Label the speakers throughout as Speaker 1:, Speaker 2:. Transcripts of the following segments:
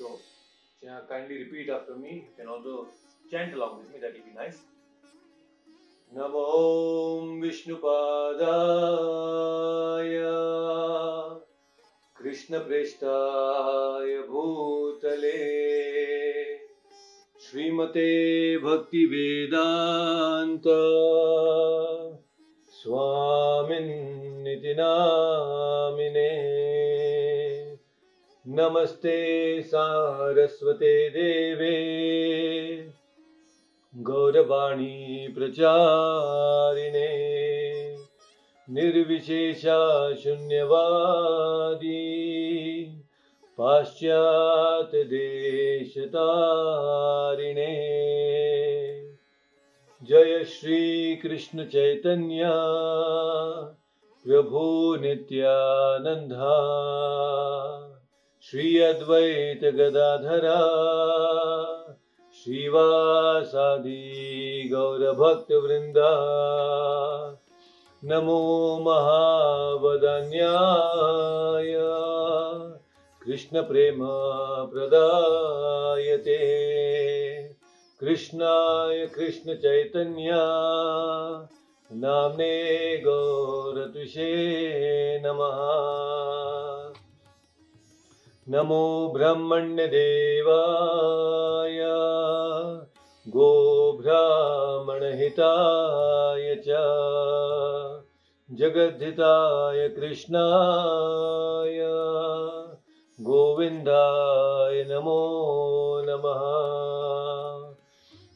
Speaker 1: So, uh, kindly repeat after me. You can also chant along with me, that will be nice. नमो विष्णुपादाय कृष्णप्रेष्ठाय भूतले श्रीमते भक्तिवेदान्त स्वामिन्निति नामिने नमस्ते सारस्वते देवे। गौरवाणी प्रचारिणे। निर्विशेषा शून्यवादी। पाश्चात्यदेशतारिणे जय श्रीकृष्ण चैतन्य। प्रभु नित्यानन्दा। श्री अद्वैत गदाधरा श्रीवासादि गौरभक्तवृन्दा नमो महावदन्याय। कृष्णप्रेम प्रदायते कृष्णाय कृष्णचैतन्या। नाम्ने गौरतुषे नमः। नमो ब्रह्मण्यदेवाय। गोब्राह्मणहिताय च। जगद्धिताय कृष्णाय। गोविन्दाय नमो नमः।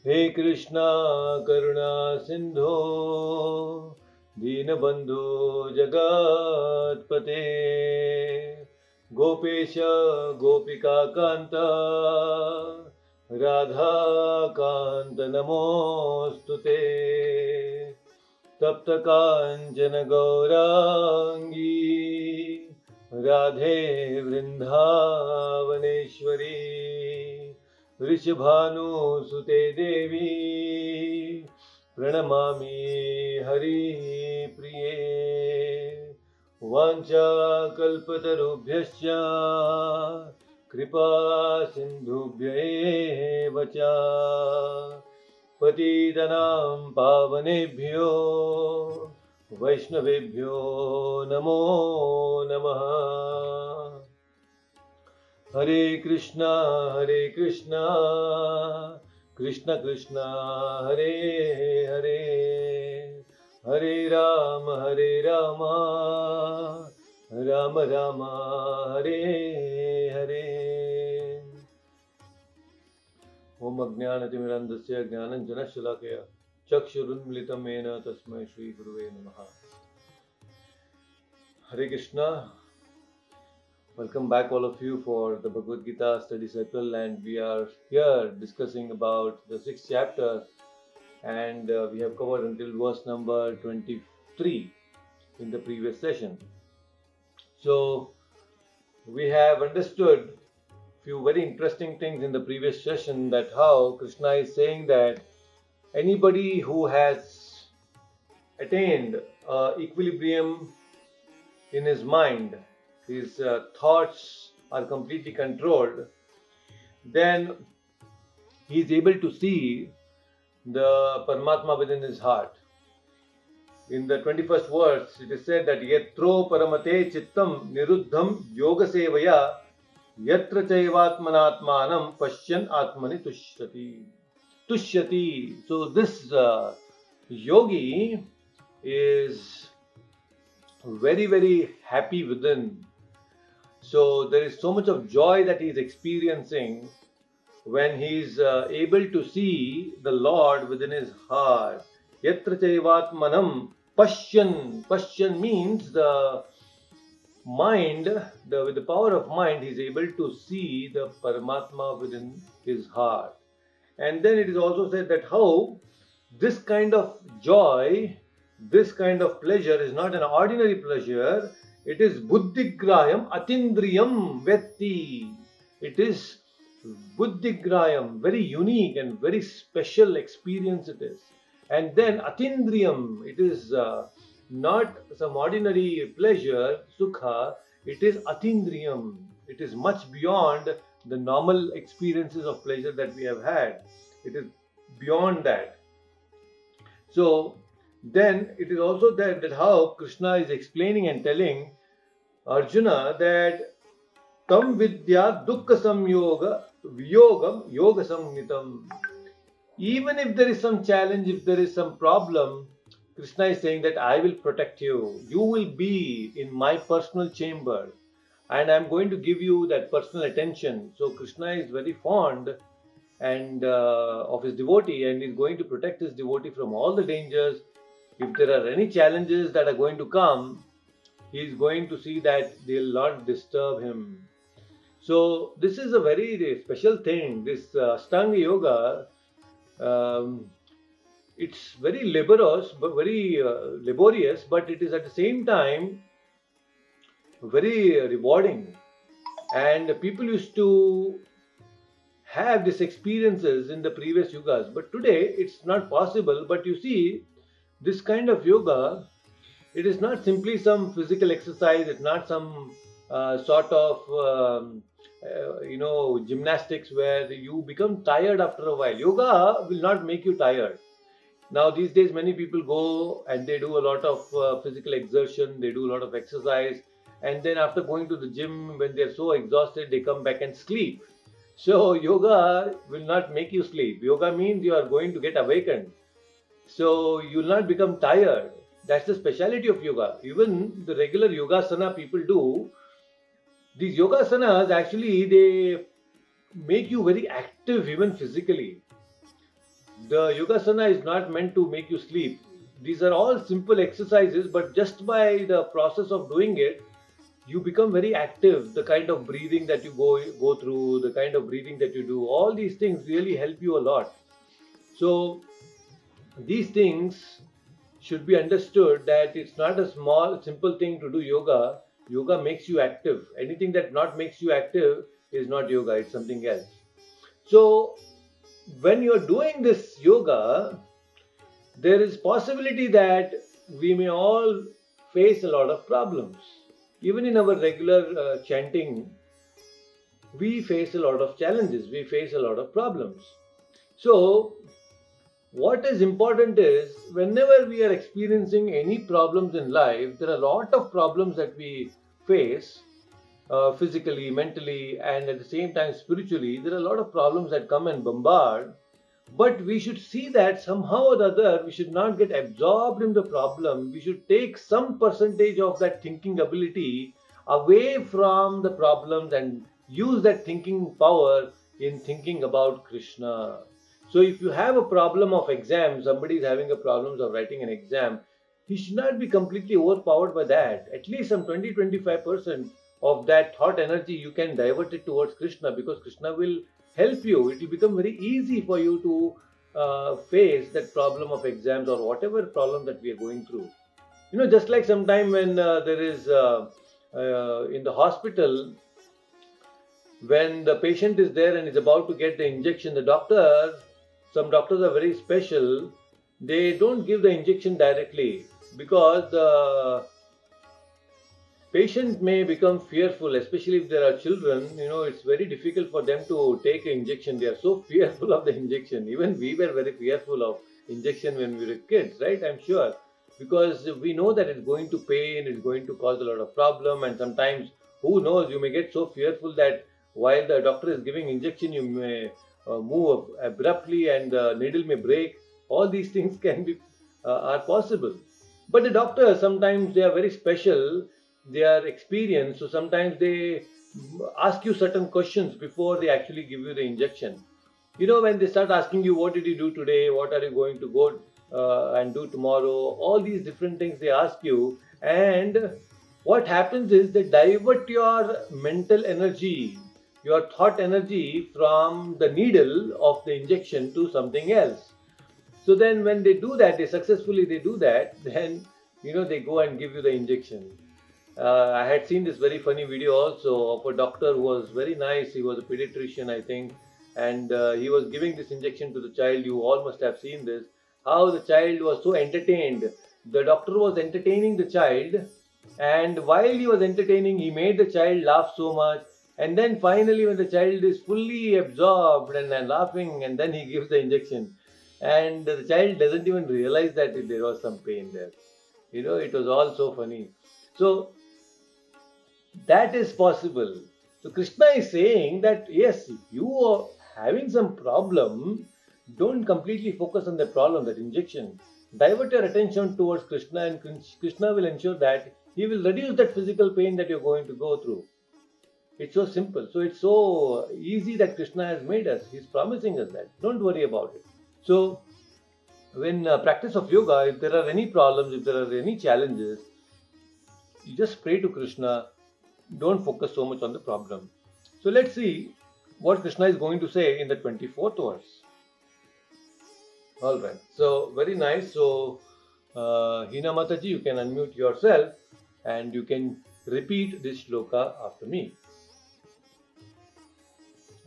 Speaker 1: हे कृष्णा, करुणा, सिन्धो, दीनबन्धो, जगत्पते। गोपेश गोपिकान्त राधाकान्त नमोऽस्तु ते। गौराङ्गी राधे वृन्दावनेश्वरी वृषभानुसुते देवी प्रणमामि हरिप्रिये। वाञ्छाकल्पतरुभ्यश्च। कृपा सिन्धुभ्य च पतितनां पावनेभ्यो। वैष्णवेभ्यो नमो नमः। हरे कृष्णा हरे कृष्णा। कृष्ण कृष्ण, हरे हरे। हरे राम हरे राम राम राम, हरे हरे। ओम अज्ञानतिमिरन्दस्य ज्ञानञ्जनशलाकय चक्षुरुन्मिलितम् येन तस्मै श्रीगुरुवे नमः। Hare Krishna. Welcome back all of you for the Bhagavad Gita study circle and we are here discussing about the six chapters and uh, we have covered until verse number 23 in the previous session. So, we have understood few very interesting things in the previous session that how Krishna is saying that anybody who has attained uh, equilibrium in his mind his uh, thoughts are completely controlled, then he is able to see the Paramatma within his heart. In the 21st verse, it is said that Yatro Paramate Chittam Niruddham Yoga Sevaya Yatra Chaivatmanatmanam Pashyan Atmani Tushyati. Tushyati. So, this uh, yogi is very, very happy within so there is so much of joy that he is experiencing when he is uh, able to see the Lord within his heart. Yatra chaivatmanam pashyan. Pashyan means the mind, the, with the power of mind, he is able to see the Paramatma within his heart. And then it is also said that how this kind of joy, this kind of pleasure is not an ordinary pleasure, it is buddhigrayam atindriyam vetti. It is buddhigrayam, very unique and very special experience it is. And then atindriyam, it is uh, not some ordinary pleasure, sukha, it is atindriyam. It is much beyond the normal experiences of pleasure that we have had. It is beyond that. So then it is also that, that how Krishna is explaining and telling Arjuna that tam vidya dukkha samyoga viyogam yoga samhitam. Even if there is some challenge, if there is some problem, Krishna is saying that I will protect you. You will be in my personal chamber and I'm going to give you that personal attention. So Krishna is very fond and uh, of his devotee and is going to protect his devotee from all the dangers. If there are any challenges that are going to come, he is going to see that they'll not disturb him. So this is a very special thing. This uh, Ashtanga Yoga, um, it's very laborious, but very uh, laborious, but it is at the same time very rewarding. And people used to have these experiences in the previous yogas, but today it's not possible. But you see, this kind of yoga, it is not simply some physical exercise, it's not some uh, sort of um, uh, you know gymnastics where you become tired after a while. Yoga will not make you tired. Now these days, many people go and they do a lot of uh, physical exertion, they do a lot of exercise and then after going to the gym when they're so exhausted they come back and sleep. So yoga will not make you sleep. Yoga means you are going to get awakened. So you will not become tired. That's the speciality of yoga. Even the regular yogasana people do these yogasanas actually they make you very active even physically. The yogasana is not meant to make you sleep. These are all simple exercises but just by the process of doing it you become very active. The kind of breathing that you go go through the kind of breathing that you do all these things really help you a lot. So these things should be understood that it's not a small simple thing to do yoga yoga makes you active. Anything that not makes you active is not yoga it's something else. So when you're doing this yoga there is possibility that we may all face a lot of problems. Even in our regular uh, chanting, we face a lot of challenges, we face a lot of problems. So, what is important is whenever we are experiencing any problems in life, there are a lot of problems that we face uh, physically, mentally, and at the same time spiritually. There are a lot of problems that come and bombard. But we should see that somehow or the other, we should not get absorbed in the problem. We should take some percentage of that thinking ability away from the problems and use that thinking power in thinking about Krishna. So, if you have a problem of exam, somebody is having a problem of writing an exam, he should not be completely overpowered by that. At least some 20 25% of that thought energy you can divert it towards Krishna because Krishna will help you. It will become very easy for you to uh, face that problem of exams or whatever problem that we are going through. You know, just like sometime when uh, there is uh, uh in the hospital, when the patient is there and is about to get the injection, the doctor, some doctors are very special. They don't give the injection directly because the patient may become fearful, especially if there are children. You know, it's very difficult for them to take an injection. They are so fearful of the injection. Even we were very fearful of injection when we were kids, right? I'm sure. Because we know that it's going to pain, it's going to cause a lot of problem, and sometimes, who knows, you may get so fearful that while the doctor is giving injection, you may move abruptly and the needle may break. All these things can be uh, are possible. But the doctors sometimes they are very special They are experienced, So sometimes they ask you certain questions before they actually give you the injection. You know, when they start asking you, what did you do today? What are you going to go uh, and do tomorrow? All these different things they ask you. And what happens is they divert your mental energy, your thought energy from the needle of the injection to something else. So then when they do that, they successfully they do that, then you know they go and give you the injection uh, I had seen this very funny video also of a doctor who was very nice. He was a pediatrician, I think, and uh, he was giving this injection to the child. You all must have seen this. How the child was so entertained. The doctor was entertaining the child, and while he was entertaining, he made the child laugh so much. And then finally, when the child is fully absorbed and, and laughing, and then he gives the injection, and the child doesn't even realize that there was some pain there. You know, it was all so funny. So that is possible. So Krishna is saying that yes, if you are having some problem, don't completely focus on the problem, that injection. Divert your attention towards Krishna, and Krishna will ensure that he will reduce that physical pain that you're going to go through. It's so simple. So it's so easy that Krishna has made us. He's promising us that. Don't worry about it. So, when uh, practice of yoga, if there are any problems, if there are any challenges, you just pray to Krishna. Don't focus so much on the problem. So let's see what Krishna is going to say in the 24th verse. All right. So very nice. So uh, Hina Mataji, you can unmute yourself and you can repeat this shloka after me.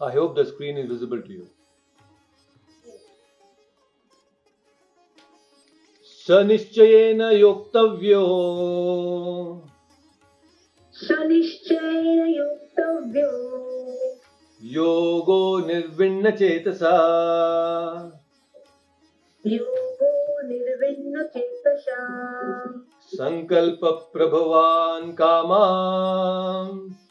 Speaker 1: I hope the screen is visible to you. सनिश्चयेन योक्तव्यो।
Speaker 2: सनिश्चयेन योक्तव्यो।
Speaker 1: योगो निर्विण्णचेतसा।
Speaker 2: योगो निर्विण्णचेतसा।
Speaker 1: सङ्कल्पप्रभवान् कामान्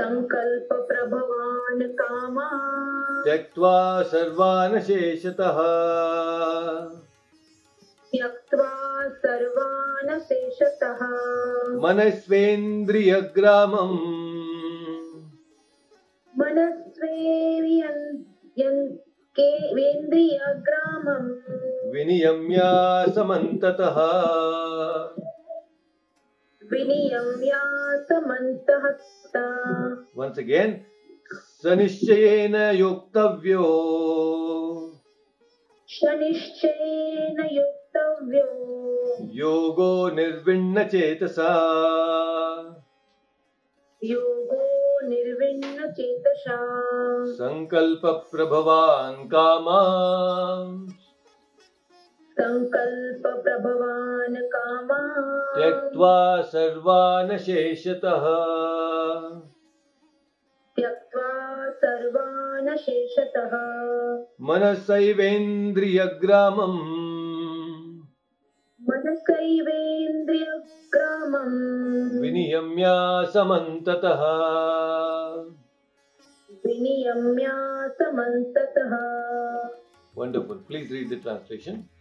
Speaker 2: सङ्कल्पप्रभवान् कामा
Speaker 1: त्यक्त्वा सर्वान् शेषतः
Speaker 2: त्यक्त्वा सर्वान् शेषतः
Speaker 1: मनस्वेन्द्रियग्रामम्।
Speaker 2: मनस्वेन्द्रियग्रामम्।
Speaker 1: विनियम्य समन्ततः Once again, सनिश्चयेन योक्तव्यो।
Speaker 2: शनिश्चयेन योक्तव्यो।
Speaker 1: योगो निर्विण्णचेतसा।
Speaker 2: योगो निर्विण्णचेतसा।
Speaker 1: सङ्कल्पप्रभवान् कामान्।
Speaker 2: सङ्कल्पप्रभवान् कामा
Speaker 1: त्यक्त्वा सर्वान् शेषतः।
Speaker 2: त्यक्त्वा सर्वान् शेषतः।
Speaker 1: मनसैवेन्द्रियग्रामम्
Speaker 2: मनसैवेन्द्रियग्रामम्
Speaker 1: विनियम्य समन्ततः।
Speaker 2: विनियम्या समन्ततः।
Speaker 1: Wonderful. Please read the translation.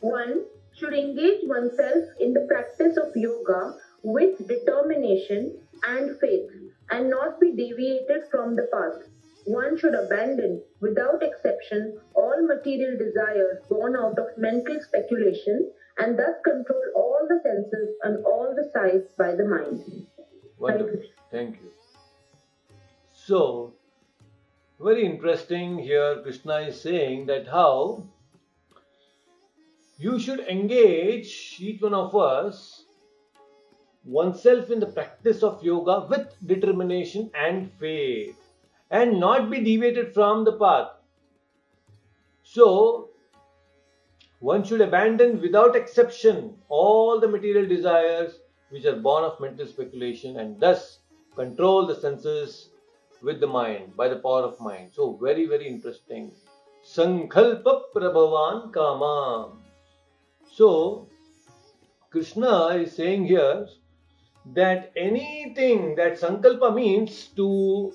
Speaker 2: One should engage oneself in the practice of yoga with determination and faith and not be deviated from the path. One should abandon, without exception, all material desires born out of mental speculation and thus control all the senses and all the sights by the mind.
Speaker 1: Wonderful. Thank you. So, very interesting here, Krishna is saying that how you should engage each one of us oneself in the practice of yoga with determination and faith and not be deviated from the path. So, one should abandon without exception all the material desires which are born of mental speculation and thus control the senses with the mind by the power of mind. So, very, very interesting. Sankalpa Prabhavan Kama. So, Krishna is saying here that anything that Sankalpa means to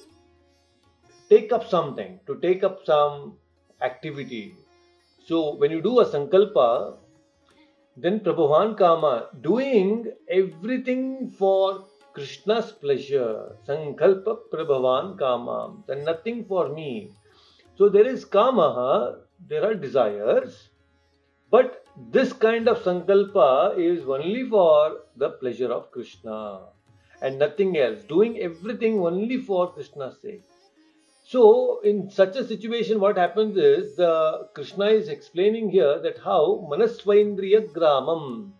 Speaker 1: take up something, to take up some activity. So, when you do a Sankalpa, then Prabhavan Kama, doing everything for Krishna's pleasure, Sankalpa Prabhavan Kama, and nothing for me. So there is Kama, there are desires, but this kind of Sankalpa is only for the pleasure of Krishna and nothing else, doing everything only for Krishna's sake. So, in such a situation, what happens is the Krishna is explaining here that how Manasvaindriya Gramam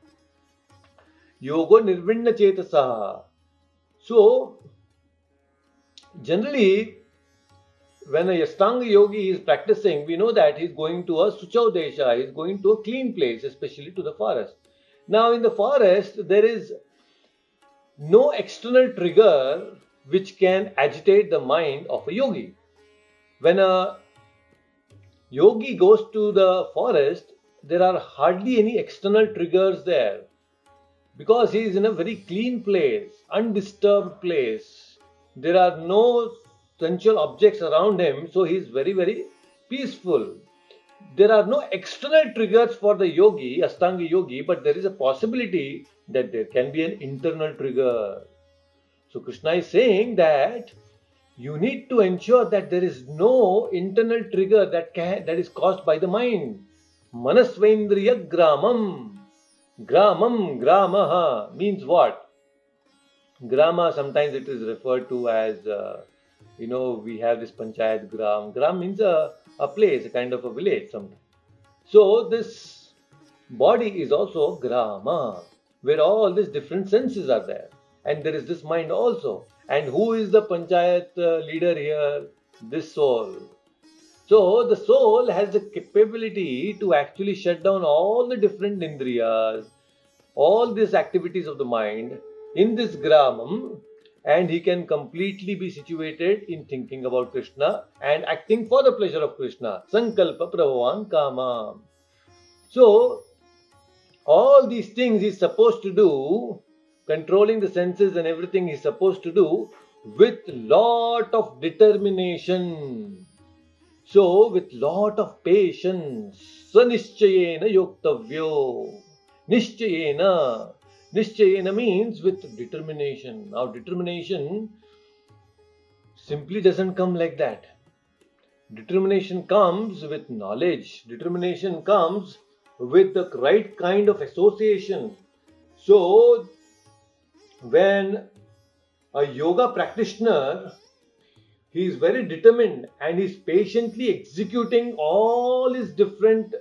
Speaker 1: Yoga Nirvinna Chetasaha. So, generally, when a Ashtanga yogi is practicing, we know that he's going to a Suchau Desha, he's going to a clean place, especially to the forest. Now, in the forest, there is no external trigger which can agitate the mind of a yogi. When a yogi goes to the forest, there are hardly any external triggers there because he is in a very clean place, undisturbed place. There are no sensual objects around him, so he is very, very peaceful. There are no external triggers for the yogi, Astanga yogi, but there is a possibility that there can be an internal trigger. So Krishna is saying that you need to ensure that there is no internal trigger that can, that is caused by the mind. Manasvendriya gramam. Gramam, gramaha means what? Grama sometimes it is referred to as, uh, you know, we have this panchayat gram. Gram means a, a place, a kind of a village sometimes. So this body is also grama, where all these different senses are there. And there is this mind also. And who is the panchayat uh, leader here? This soul. So the soul has the capability to actually shut down all the different indriyas, all these activities of the mind in this gramam, and he can completely be situated in thinking about Krishna and acting for the pleasure of Krishna. Sankalpa Prabhavan Kama. So all these things he's supposed to do, controlling the senses and everything he's supposed to do with lot of determination. So, with lot of patience, sanischayena yoktavyo. Nischayena. Nischayena means with determination. Now, determination simply doesn't come like that. Determination comes with knowledge. Determination comes with the right kind of association. So, when a yoga practitioner he is very determined and he is patiently executing all his different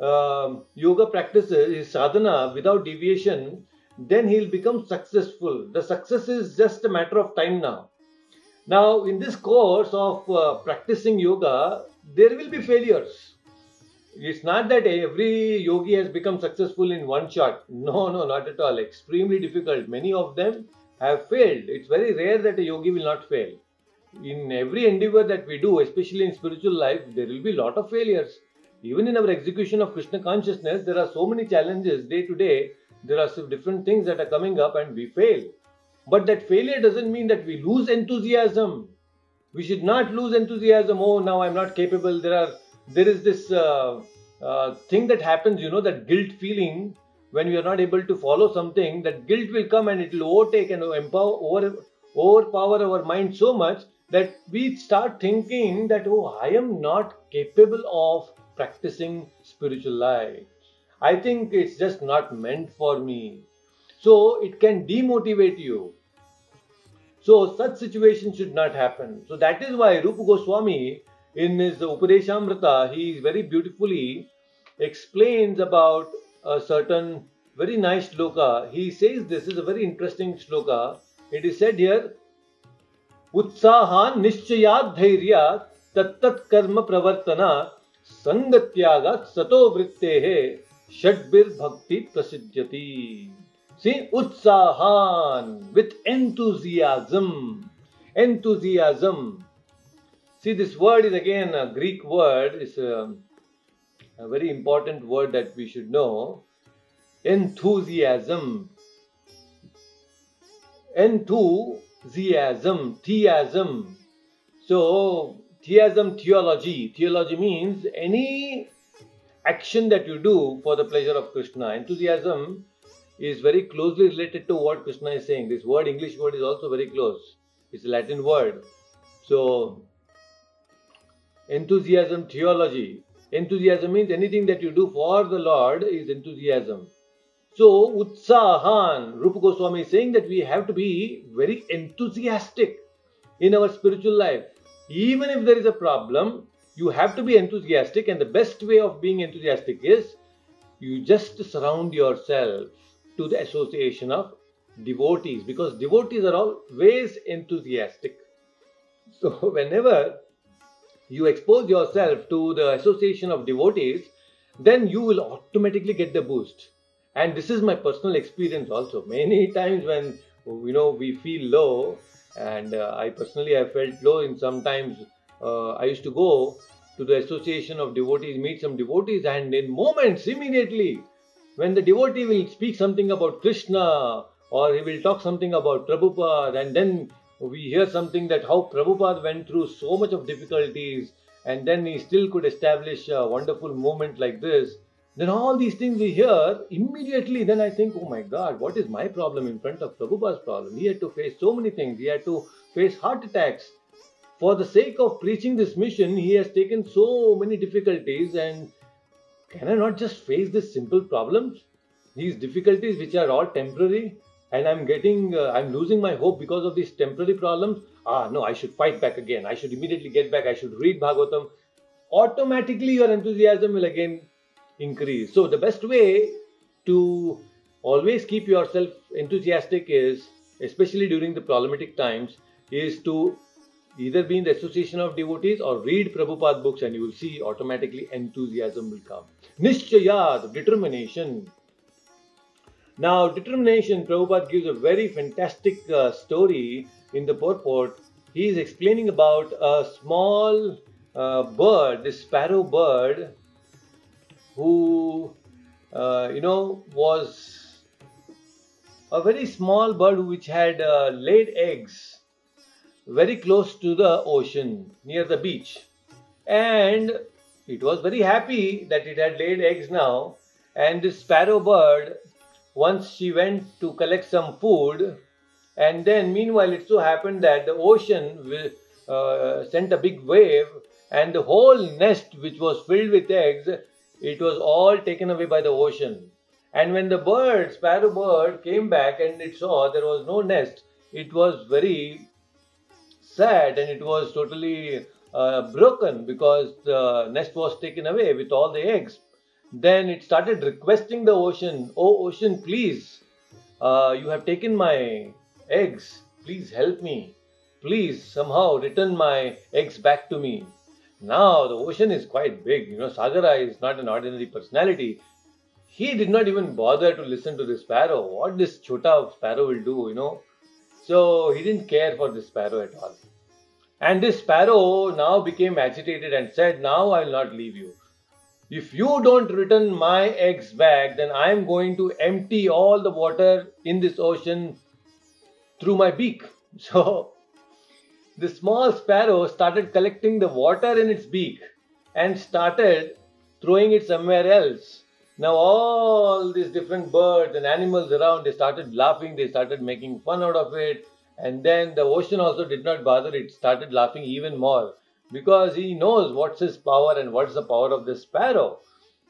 Speaker 1: um yoga practices, his sadhana without deviation, then he'll become successful. The success is just a matter of time now. Now, in this course of uh, practicing yoga, there will be failures. It's not that every yogi has become successful in one shot. No, no, not at all. Extremely difficult. Many of them have failed. It's very rare that a yogi will not fail in every endeavor that we do, especially in spiritual life, there will be a lot of failures. Even in our execution of Krishna consciousness, there are so many challenges day to day. There are different things that are coming up and we fail. But that failure doesn't mean that we lose enthusiasm. We should not lose enthusiasm. Oh, now I'm not capable. There are there is this uh, uh, thing that happens. You know that guilt feeling when we are not able to follow something. That guilt will come and it will overtake and empower over overpower our mind so much that we start thinking that oh i am not capable of practicing spiritual life I think it's just not meant for me. So it can demotivate you. So such situations should not happen. So that is why Rupa Goswami in his Upadeshamrita, he very beautifully explains about a certain very nice shloka. He says this is a very interesting shloka. It is said here, Utsahan nishchayad dhairya tattat karma pravartana sangatyaga sato vritte Shadbir Bhakti Prasidyati. See, Utsahan with enthusiasm. Enthusiasm. See, this word is again a Greek word. It's a, very important word that we should know. Enthusiasm. Enthusiasm, theism. So, theism, theology. Theology means any action that you do for the pleasure of Krishna. Enthusiasm is very closely related to what Krishna is saying. This word, English word, is also very close. It's a Latin word. So, enthusiasm theology. Enthusiasm means anything that you do for the Lord is enthusiasm. So, Utsahan, Rupa Goswami is saying that we have to be very enthusiastic in our spiritual life. Even if there is a problem, you have to be enthusiastic, and the best way of being enthusiastic is you just surround yourself to the association of devotees because devotees are always enthusiastic. So, whenever you expose yourself to the association of devotees, then you will automatically get the boost and this is my personal experience also many times when you know we feel low, and uh, I personally have felt low in sometimes. Uh, I used to go to the association of devotees, meet some devotees, and in moments, immediately, when the devotee will speak something about Krishna or he will talk something about Prabhupada, and then we hear something that how Prabhupada went through so much of difficulties, and then he still could establish a wonderful movement like this. Then all these things we hear immediately. Then I think, oh my God, what is my problem in front of Prabhupada's problem? He had to face so many things. He had to face heart attacks for the sake of preaching this mission, he has taken so many difficulties. And can I not just face these simple problems? These difficulties, which are all temporary, and I'm getting, uh, I'm losing my hope because of these temporary problems. Ah, no, I should fight back again. I should immediately get back. I should read Bhagavatam. Automatically, your enthusiasm will again increase. So, the best way to always keep yourself enthusiastic is, especially during the problematic times, is to either be in the association of devotees or read Prabhupada books and you will see automatically enthusiasm will come. Nishchayat, determination. Now, determination, Prabhupada gives a very fantastic uh, story in the purport. He is explaining about a small uh, bird, this sparrow bird, who, uh, you know, was a very small bird which had uh, laid eggs very close to the ocean near the beach. And it was very happy that it had laid eggs now. And this sparrow bird, once she went to collect some food, and then meanwhile it so happened that the ocean uh, sent a big wave, and the whole nest, which was filled with eggs, it was all taken away by the ocean. And when the bird, sparrow bird, came back and it saw there was no nest, it was very sad and it was totally uh, broken because the nest was taken away with all the eggs. Then it started requesting the ocean, Oh, ocean, please, uh, you have taken my eggs. Please help me. Please somehow return my eggs back to me. Now the ocean is quite big. You know, Sagara is not an ordinary personality. He did not even bother to listen to the sparrow. What this chota sparrow will do, you know. So he didn't care for the sparrow at all. And this sparrow now became agitated and said, Now I will not leave you. If you don't return my eggs back, then I am going to empty all the water in this ocean through my beak. So the small sparrow started collecting the water in its beak and started throwing it somewhere else. Now all these different birds and animals around they started laughing, they started making fun out of it and then the ocean also did not bother, it started laughing even more because he knows what's his power and what's the power of this sparrow.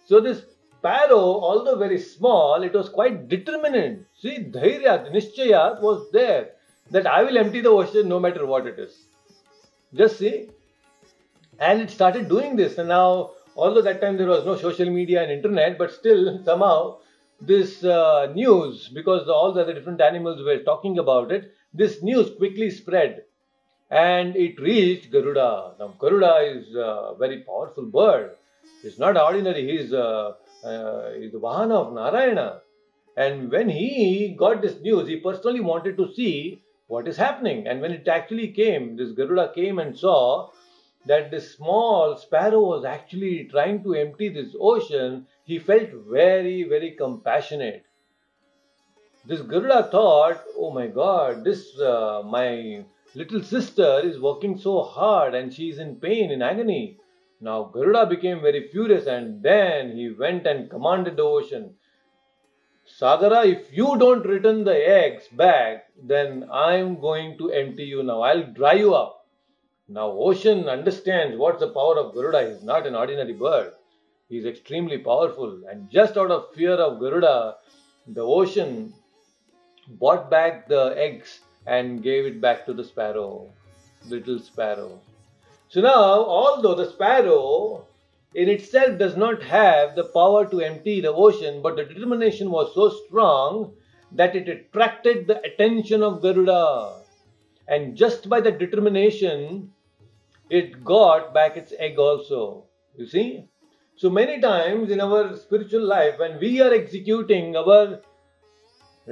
Speaker 1: So, this sparrow, although very small, it was quite determined. See, Dhairyat, Nishchayat was there that I will empty the ocean no matter what it is. Just see. And it started doing this. And now, although that time there was no social media and internet, but still somehow this uh, news, because all the other different animals were talking about it, this news quickly spread and it reached Garuda. Now, Garuda is a very powerful bird. It's not ordinary, he is, uh, uh, he's the Vahana of Narayana. And when he got this news, he personally wanted to see what is happening. And when it actually came, this Garuda came and saw that this small sparrow was actually trying to empty this ocean, he felt very, very compassionate. This Garuda thought, oh my god, this uh, my little sister is working so hard and she is in pain, in agony. Now Garuda became very furious and then he went and commanded the ocean. Sagara, if you don't return the eggs back, then I'm going to empty you now. I'll dry you up. Now, ocean understands what's the power of Garuda. He's not an ordinary bird. He's extremely powerful. And just out of fear of Garuda, the ocean bought back the eggs and gave it back to the sparrow, little sparrow. So now, although the sparrow in itself does not have the power to empty the ocean, but the determination was so strong that it attracted the attention of Garuda. And just by the determination, it got back its egg also. You see? So many times in our spiritual life, when we are executing our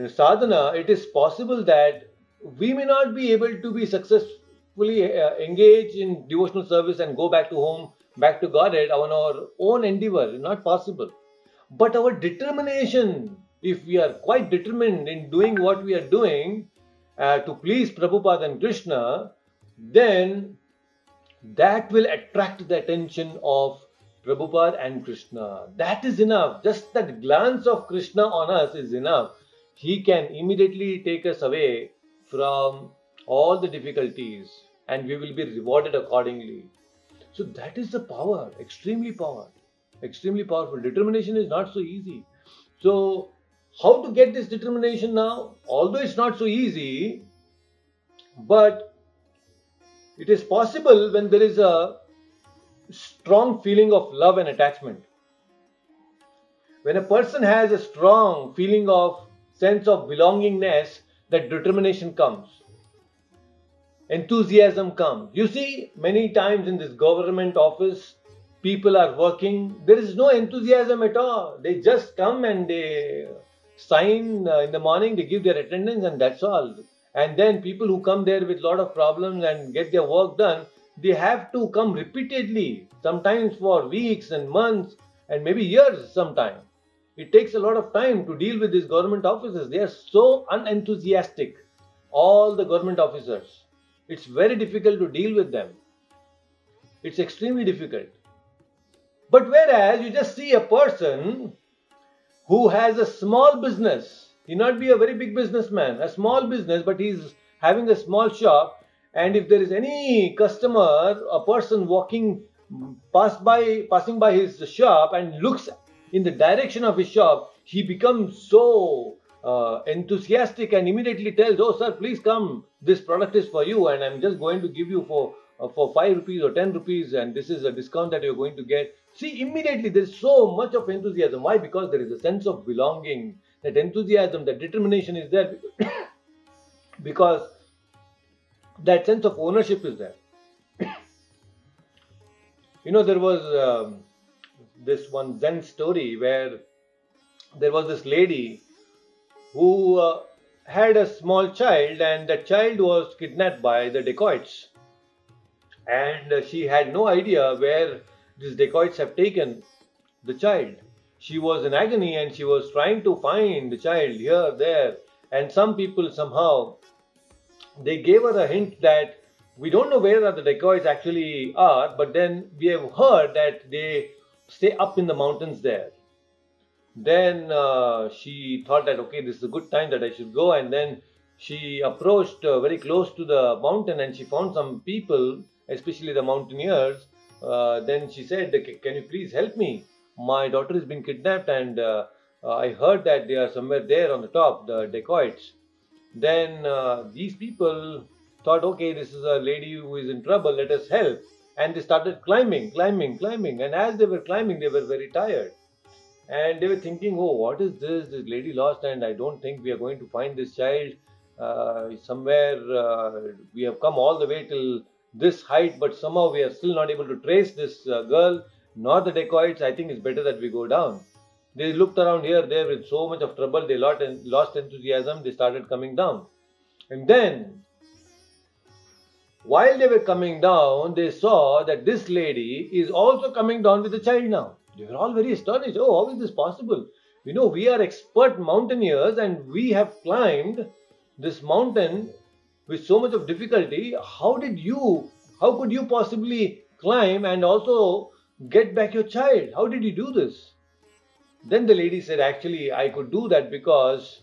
Speaker 1: sadhana, it is possible that we may not be able to be successfully uh, engaged in devotional service and go back to home, back to Godhead on our own endeavor. Not possible. But our determination, if we are quite determined in doing what we are doing uh, to please Prabhupada and Krishna, then that will attract the attention of Prabhupada and Krishna. That is enough. Just that glance of Krishna on us is enough. He can immediately take us away from all the difficulties and we will be rewarded accordingly. So that is the power, extremely power, extremely powerful. Determination is not so easy. So how to get this determination now? Although it's not so easy, but it is possible when there is a strong feeling of love and attachment. When a person has a strong feeling of sense of belongingness, that determination comes. Enthusiasm comes. You see, many times in this government office, people are working, there is no enthusiasm at all. They just come and they sign uh, in the morning, they give their attendance, and that's all. And then people who come there with a lot of problems and get their work done, they have to come repeatedly, sometimes for weeks and months and maybe years sometimes. It takes a lot of time to deal with these government officers. They are so unenthusiastic, all the government officers. It's very difficult to deal with them. It's extremely difficult. But whereas you just see a person who has a small business, he not be a very big businessman, a small business, but he's having a small shop. And if there is any customer a person walking pass by passing by his shop and looks in the direction of his shop he becomes so uh, enthusiastic and immediately tells oh sir please come. This product is for you and i'm just going to give you for uh, for 5 rupees or 10 rupees and this is a discount that you're going to get. See immediately there's so much of enthusiasm. Why? Because there is a sense of belonging that enthusiasm that determination is there because that sense of ownership is there. you know, there was um, this one Zen story where there was this lady who uh, had a small child, and the child was kidnapped by the dacoits. And she had no idea where these dacoits have taken the child. She was in agony and she was trying to find the child here, there, and some people somehow they gave her a hint that we don't know where the dacoits actually are, but then we have heard that they stay up in the mountains there. Then uh, she thought that okay, this is a good time that I should go, and then she approached uh, very close to the mountain and she found some people, especially the mountaineers. Uh, then she said, "Can you please help me? My daughter has been kidnapped, and uh, I heard that they are somewhere there on the top, the dacoits." then uh, these people thought, okay, this is a lady who is in trouble, let us help. And they started climbing, climbing, climbing. And as they were climbing, they were very tired. And they were thinking, oh, what is this? This lady lost, and I don't think we are going to find this child uh, somewhere. Uh, we have come all the way till this height, but somehow we are still not able to trace this uh, girl, nor the dacoits. I think it's better that we go down. They looked around here, there with so much of trouble, they lost, lost enthusiasm, they started coming down. And then, while they were coming down, they saw that this lady is also coming down with a child now. They were all very astonished. Oh, how is this possible? You know, we are expert mountaineers and we have climbed this mountain with so much of difficulty. How did you, how could you possibly climb and also get back your child? How did you do this? Then the lady said, Actually, I could do that because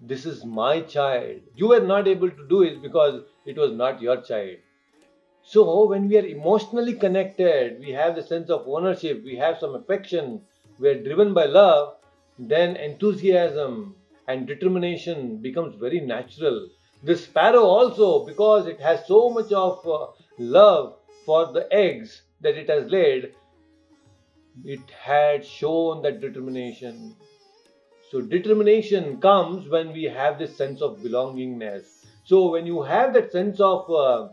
Speaker 1: this is my child. You were not able to do it because it was not your child. So, when we are emotionally connected, we have the sense of ownership, we have some affection, we are driven by love, then enthusiasm and determination becomes very natural. The sparrow also, because it has so much of uh, love for the eggs that it has laid, it had shown that determination. So, determination comes when we have this sense of belongingness. So, when you have that sense of uh,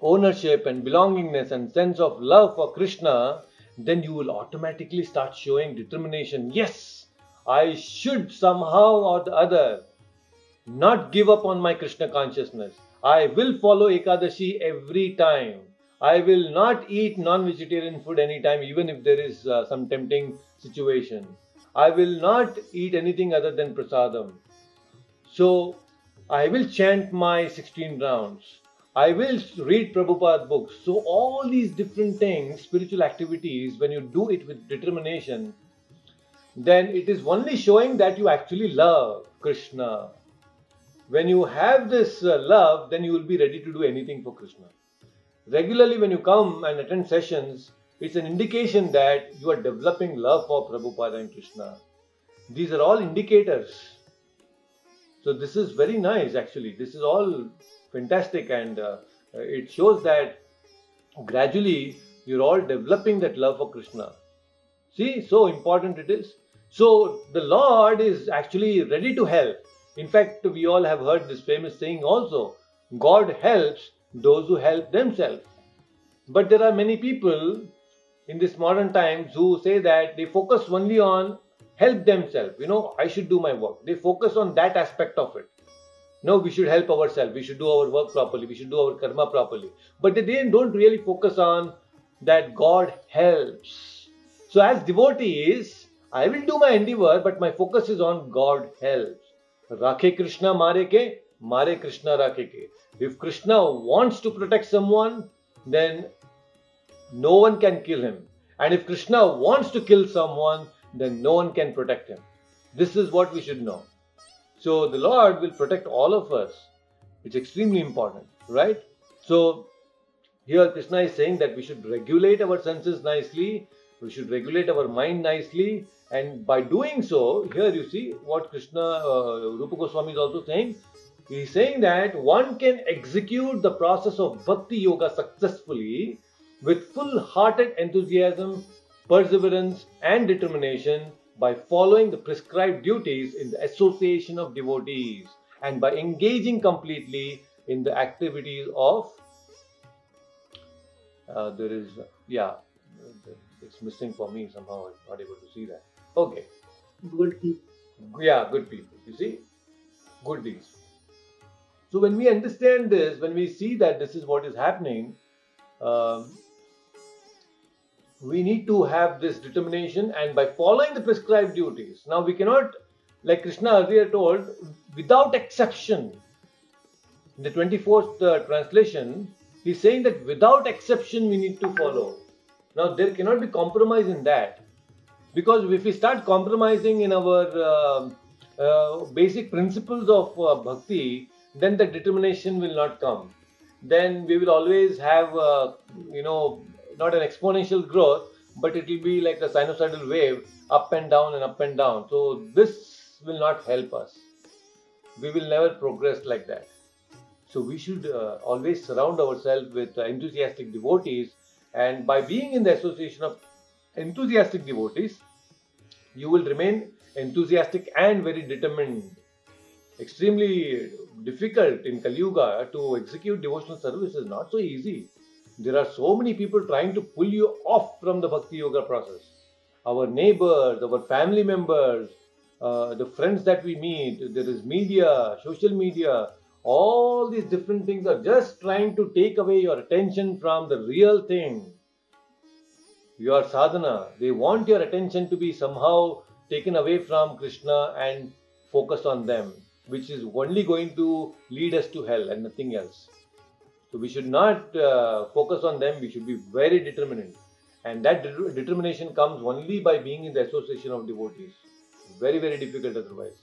Speaker 1: ownership and belongingness and sense of love for Krishna, then you will automatically start showing determination. Yes, I should somehow or the other not give up on my Krishna consciousness. I will follow Ekadashi every time. I will not eat non vegetarian food anytime, even if there is uh, some tempting situation. I will not eat anything other than prasadam. So I will chant my 16 rounds. I will read Prabhupada books. So all these different things, spiritual activities, when you do it with determination, then it is only showing that you actually love Krishna. When you have this uh, love, then you will be ready to do anything for Krishna regularly when you come and attend sessions, it's an indication that you are developing love for Prabhupada and Krishna. These are all indicators. So this is very nice actually. This is all fantastic and uh, it shows that gradually you're all developing that love for Krishna. See, so important it is. So the Lord is actually ready to help. In fact, we all have heard this famous saying also God helps those who help themselves. But there are many people in this modern times who say that they focus only on help themselves. You know, I should do my work. They focus on that aspect of it. No, we should help ourselves. We should do our work properly. We should do our karma properly. But they don't really focus on that God helps. So, as devotees, I will do my endeavor, but my focus is on God helps. Rakhe Krishna mare ke, mare Krishna rakhe ke. If Krishna wants to protect someone, then no one can kill him. And if Krishna wants to kill someone, then no one can protect him. This is what we should know. So the Lord will protect all of us. It's extremely important, right? So here Krishna is saying that we should regulate our senses nicely, we should regulate our mind nicely, and by doing so, here you see what Krishna, uh, Rupa Goswami is also saying he is saying that one can execute the process of bhakti yoga successfully with full hearted enthusiasm, perseverance, and determination by following the prescribed duties in the association of devotees and by engaging completely in the activities of uh, there is yeah it's missing for me somehow i'm not able to see that. Okay.
Speaker 2: Good people.
Speaker 1: Yeah good people you see? Good deeds so when we understand this, when we see that this is what is happening, um, we need to have this determination and by following the prescribed duties. Now we cannot, like Krishna earlier told, without exception. In the 24th uh, translation, he's saying that without exception we need to follow. Now there cannot be compromise in that. Because if we start compromising in our uh, uh, basic principles of uh, bhakti, then the determination will not come. Then we will always have, uh, you know, not an exponential growth, but it will be like a sinusoidal wave up and down and up and down. So this will not help us. We will never progress like that. So we should uh, always surround ourselves with uh, enthusiastic devotees, and by being in the association of enthusiastic devotees, you will remain enthusiastic and very determined extremely difficult in Kali Yuga to execute devotional service is not so easy. There are so many people trying to pull you off from the Bhakti Yoga process. Our neighbors, our family members, uh, the friends that we meet, there is media, social media, all these different things are just trying to take away your attention from the real thing. Your sadhana, they want your attention to be somehow taken away from Krishna and focus on them which is only going to lead us to hell and nothing else. So we should not uh, focus on them, we should be very determined. And that de- determination comes only by being in the association of devotees. Very, very difficult otherwise.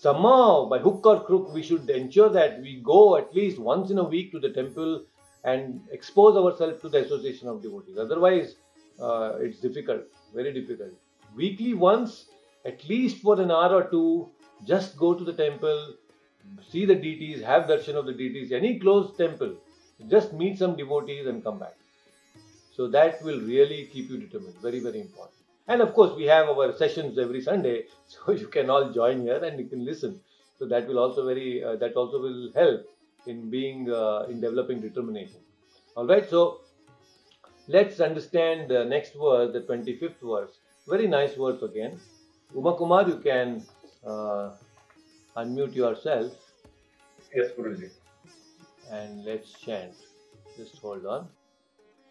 Speaker 1: Somehow, by hook or crook, we should ensure that we go at least once in a week to the temple and expose ourselves to the association of devotees. Otherwise, uh, it's difficult, very difficult. Weekly once, at least for an hour or two, just go to the temple, see the deities, have darshan of the deities, any closed temple, just meet some devotees and come back. So that will really keep you determined. Very, very important. And of course, we have our sessions every Sunday, so you can all join here and you can listen. So that will also very uh, that also will help in being uh, in developing determination. All right. So let's understand the next verse, the 25th verse. Very nice verse again. Uma Kumar, you can uh, unmute yourself
Speaker 3: Yes, Guruji.
Speaker 1: and let's chant. Just hold on.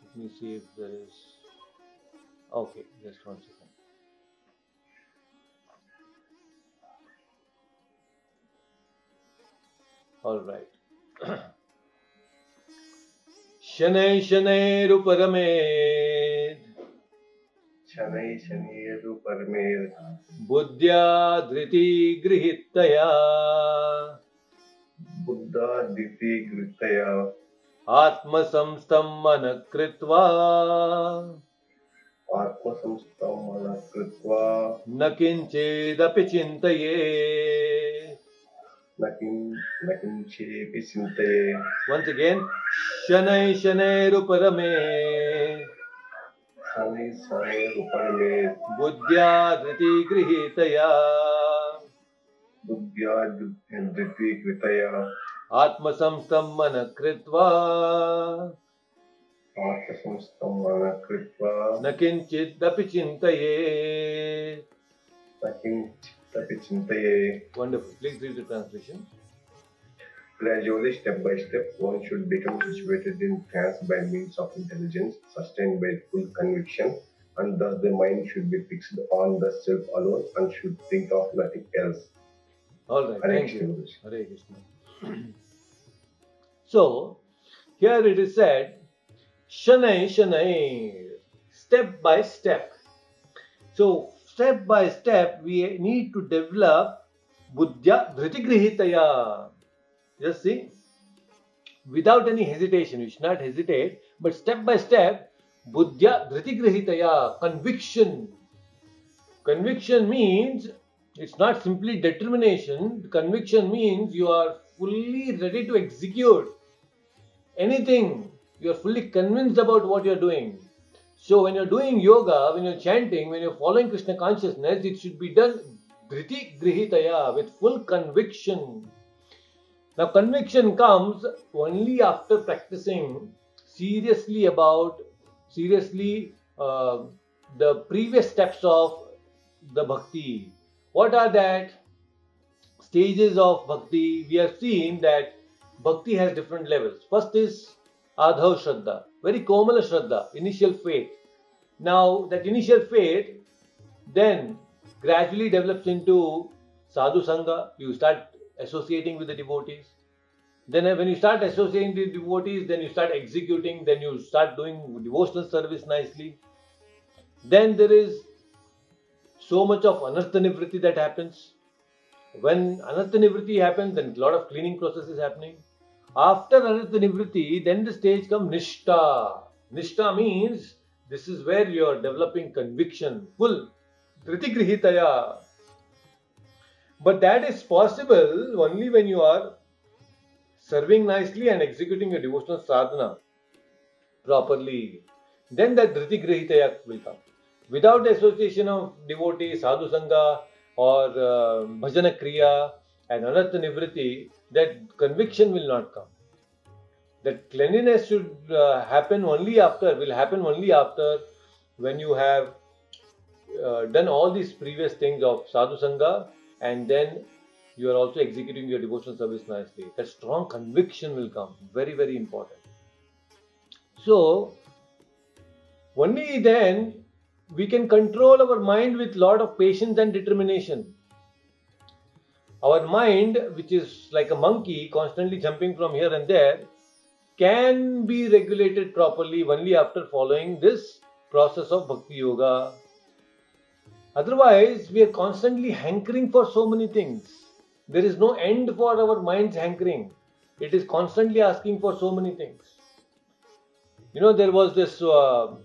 Speaker 1: Let me see if there is. Okay, just one second. All right. शनै शनैरुपरमेत्
Speaker 3: शनै शनियतु परमेर
Speaker 1: बुद्ध्या धृति
Speaker 3: गृहीतया बुद्धा धृति गृहीतया
Speaker 1: आत्मसंस्थं मन कृत्वा।
Speaker 3: आत्मसंस्थं मन कृत्वा
Speaker 1: न किञ्चिदपि चिन्तये। Once again,
Speaker 3: Shanai Shanairu Parame.
Speaker 1: बुद्ध्या धृतिगृहीतया
Speaker 3: बुद्ध्या धृति कृतया
Speaker 1: आत्मसंस्थं मनः कृत्वा।
Speaker 3: आत्मसंस्थं मनः कृत्वा।
Speaker 1: न किञ्चिदपि चिन्तये।
Speaker 3: न किञ्चिदपि चिन्तये।
Speaker 1: Wonderful. Please read the translation.
Speaker 3: Gradually, step by step, one should become situated in trance by means of intelligence, sustained by full conviction, and thus the mind should be fixed on the self alone and should think of nothing else.
Speaker 1: All right.
Speaker 3: Hare
Speaker 1: Thank
Speaker 3: Krishna,
Speaker 1: you. Hare Krishna. so, here it is said, Shanai Shanai, step by step. So, step by step, we need to develop Buddhya Dhritigrihitaya. Just see, without any hesitation, you should not hesitate, but step by step, Buddhya Dhritigrihitaya, conviction. Conviction means it's not simply determination. Conviction means you are fully ready to execute anything. You are fully convinced about what you are doing. So when you're doing yoga, when you're chanting, when you're following Krishna consciousness, it should be done dhriti grihitaya with full conviction. Now conviction comes only after practicing seriously about seriously uh, the previous steps of the bhakti. What are that? Stages of bhakti. We have seen that bhakti has different levels. First is Adau Shraddha, very Komala Shraddha, initial faith. Now, that initial faith then gradually develops into Sadhu Sangha. You start associating with the devotees. Then, uh, when you start associating with the devotees, then you start executing, then you start doing devotional service nicely. Then there is so much of anarthanivritti that happens. When anarthanivritti happens, then a lot of cleaning process is happening. After anarthanivritti, then the stage comes nishta. Nishta means this is where you are developing conviction, full dhritigrihitaya. But that is possible only when you are serving nicely and executing your devotional sadhana properly. Then that dhritigrihitaya will come without the association of devotee, sadhu sangha, or uh, bhajana kriya and anartha nivritti, that conviction will not come. That cleanliness should uh, happen only after, will happen only after when you have uh, done all these previous things of sadhu sangha and then you are also executing your devotional service nicely. That strong conviction will come. Very, very important. So, only then we can control our mind with lot of patience and determination. Our mind, which is like a monkey constantly jumping from here and there, can be regulated properly only after following this process of bhakti yoga. Otherwise, we are constantly hankering for so many things. There is no end for our mind's hankering. It is constantly asking for so many things. You know, there was this uh,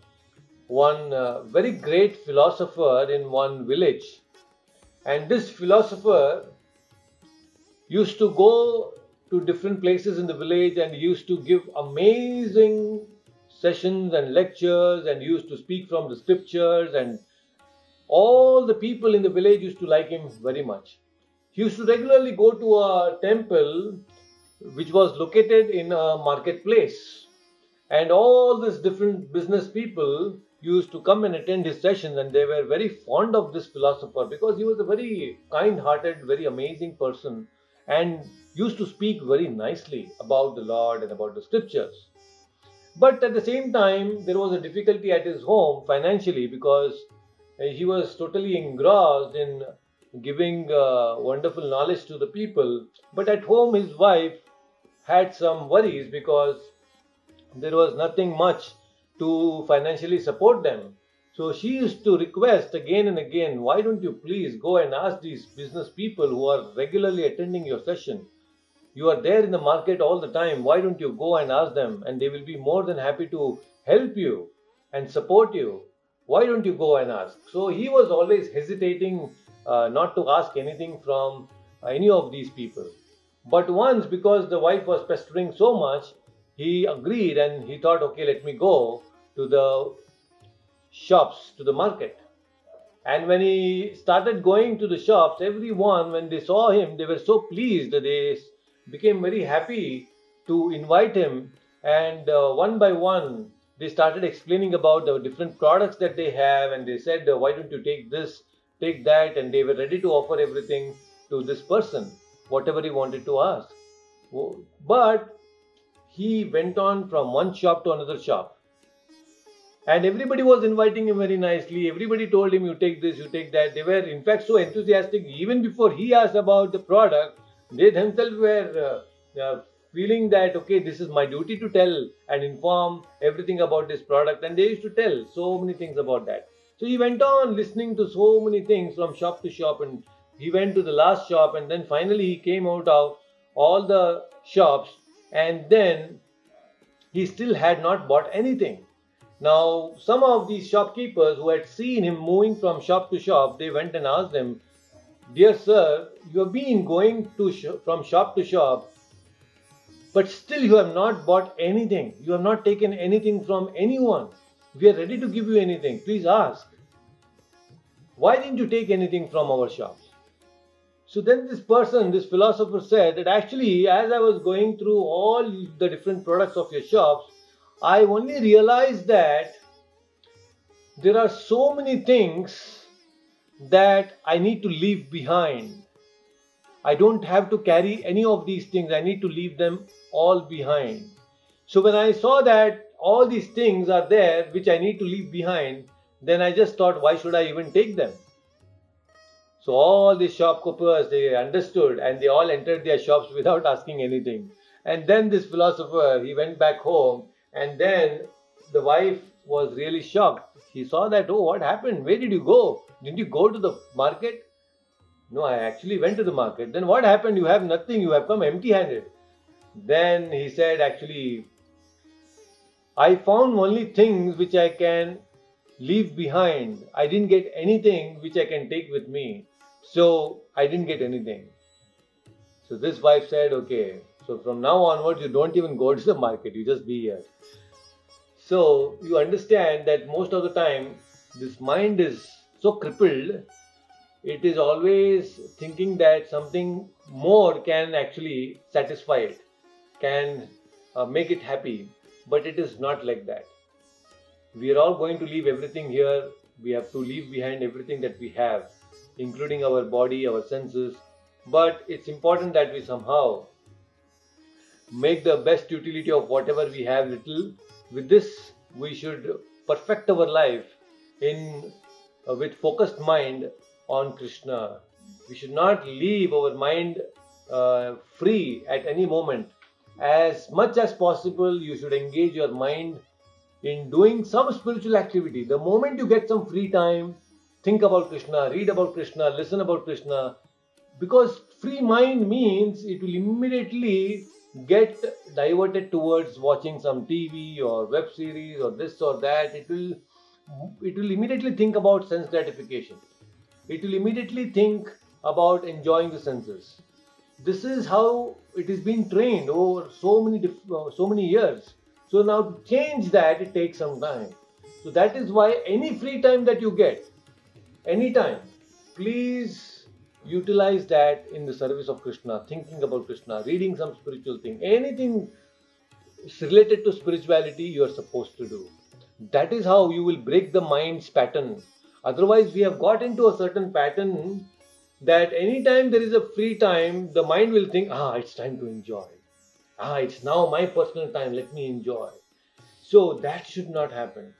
Speaker 1: one uh, very great philosopher in one village, and this philosopher used to go to different places in the village and used to give amazing sessions and lectures and used to speak from the scriptures and all the people in the village used to like him very much he used to regularly go to a temple which was located in a marketplace and all these different business people used to come and attend his sessions, and they were very fond of this philosopher because he was a very kind hearted, very amazing person, and used to speak very nicely about the Lord and about the scriptures. But at the same time, there was a difficulty at his home financially because he was totally engrossed in giving uh, wonderful knowledge to the people. But at home, his wife had some worries because there was nothing much to financially support them. So she used to request again and again, why don't you please go and ask these business people who are regularly attending your session? You are there in the market all the time. Why don't you go and ask them? And they will be more than happy to help you and support you. Why don't you go and ask? So he was always hesitating uh, not to ask anything from any of these people. But once, because the wife was pestering so much, he agreed and he thought, okay, let me go to the shops, to the market. And when he started going to the shops, everyone, when they saw him, they were so pleased. They became very happy to invite him. And uh, one by one, they started explaining about the different products that they have. And they said, why don't you take this, take that? And they were ready to offer everything to this person, whatever he wanted to ask. But he went on from one shop to another shop. And everybody was inviting him very nicely. Everybody told him, You take this, you take that. They were, in fact, so enthusiastic. Even before he asked about the product, they themselves were uh, uh, feeling that, okay, this is my duty to tell and inform everything about this product. And they used to tell so many things about that. So he went on listening to so many things from shop to shop. And he went to the last shop. And then finally he came out of all the shops. And then he still had not bought anything now, some of these shopkeepers who had seen him moving from shop to shop, they went and asked him, Dear sir, you have been going to sh- from shop to shop, but still you have not bought anything. You have not taken anything from anyone. We are ready to give you anything. Please ask. Why didn't you take anything from our shops? So then this person, this philosopher said that actually, as I was going through all the different products of your shops, I only realized that there are so many things that I need to leave behind. I don't have to carry any of these things, I need to leave them all behind. So when I saw that all these things are there which I need to leave behind, then I just thought, why should I even take them? So all these shopkeepers, they understood and they all entered their shops without asking anything. And then this philosopher, he went back home and then the wife was really shocked. She saw that, oh, what happened? Where did you go? Didn't you go to the market? No, I actually went to the market. Then what happened? You have nothing. You have come empty handed. Then he said, actually, I found only things which I can leave behind. I didn't get anything which I can take with me. So I didn't get anything. So this wife said, okay, so from now onwards, you don't even go to the market, you just be here. So you understand that most of the time, this mind is so crippled, it is always thinking that something more can actually satisfy it, can uh, make it happy, but it is not like that. We are all going to leave everything here. We have to leave behind everything that we have, including our body, our senses. But it's important that we somehow make the best utility of whatever we have little. With this, we should perfect our life in uh, with focused mind on Krishna. We should not leave our mind uh, free at any moment. As much as possible, you should engage your mind in doing some spiritual activity. The moment you get some free time, think about Krishna, read about Krishna, listen about Krishna. Because free mind means it will immediately get diverted towards watching some TV or web series or this or that, it will it will immediately think about sense gratification. It will immediately think about enjoying the senses. This is how it is being trained over so many uh, so many years. So now to change that, it takes some time. So that is why any free time that you get, anytime, please utilize that in the service of Krishna, thinking about Krishna, reading some spiritual thing, anything related to spirituality you are supposed to do. That is how you will break the mind's pattern. Otherwise, we have got into a certain pattern that anytime there is a free time, the mind will think, ah, it's time to enjoy. Ah, it's now my personal time, let me enjoy. So that should not happen.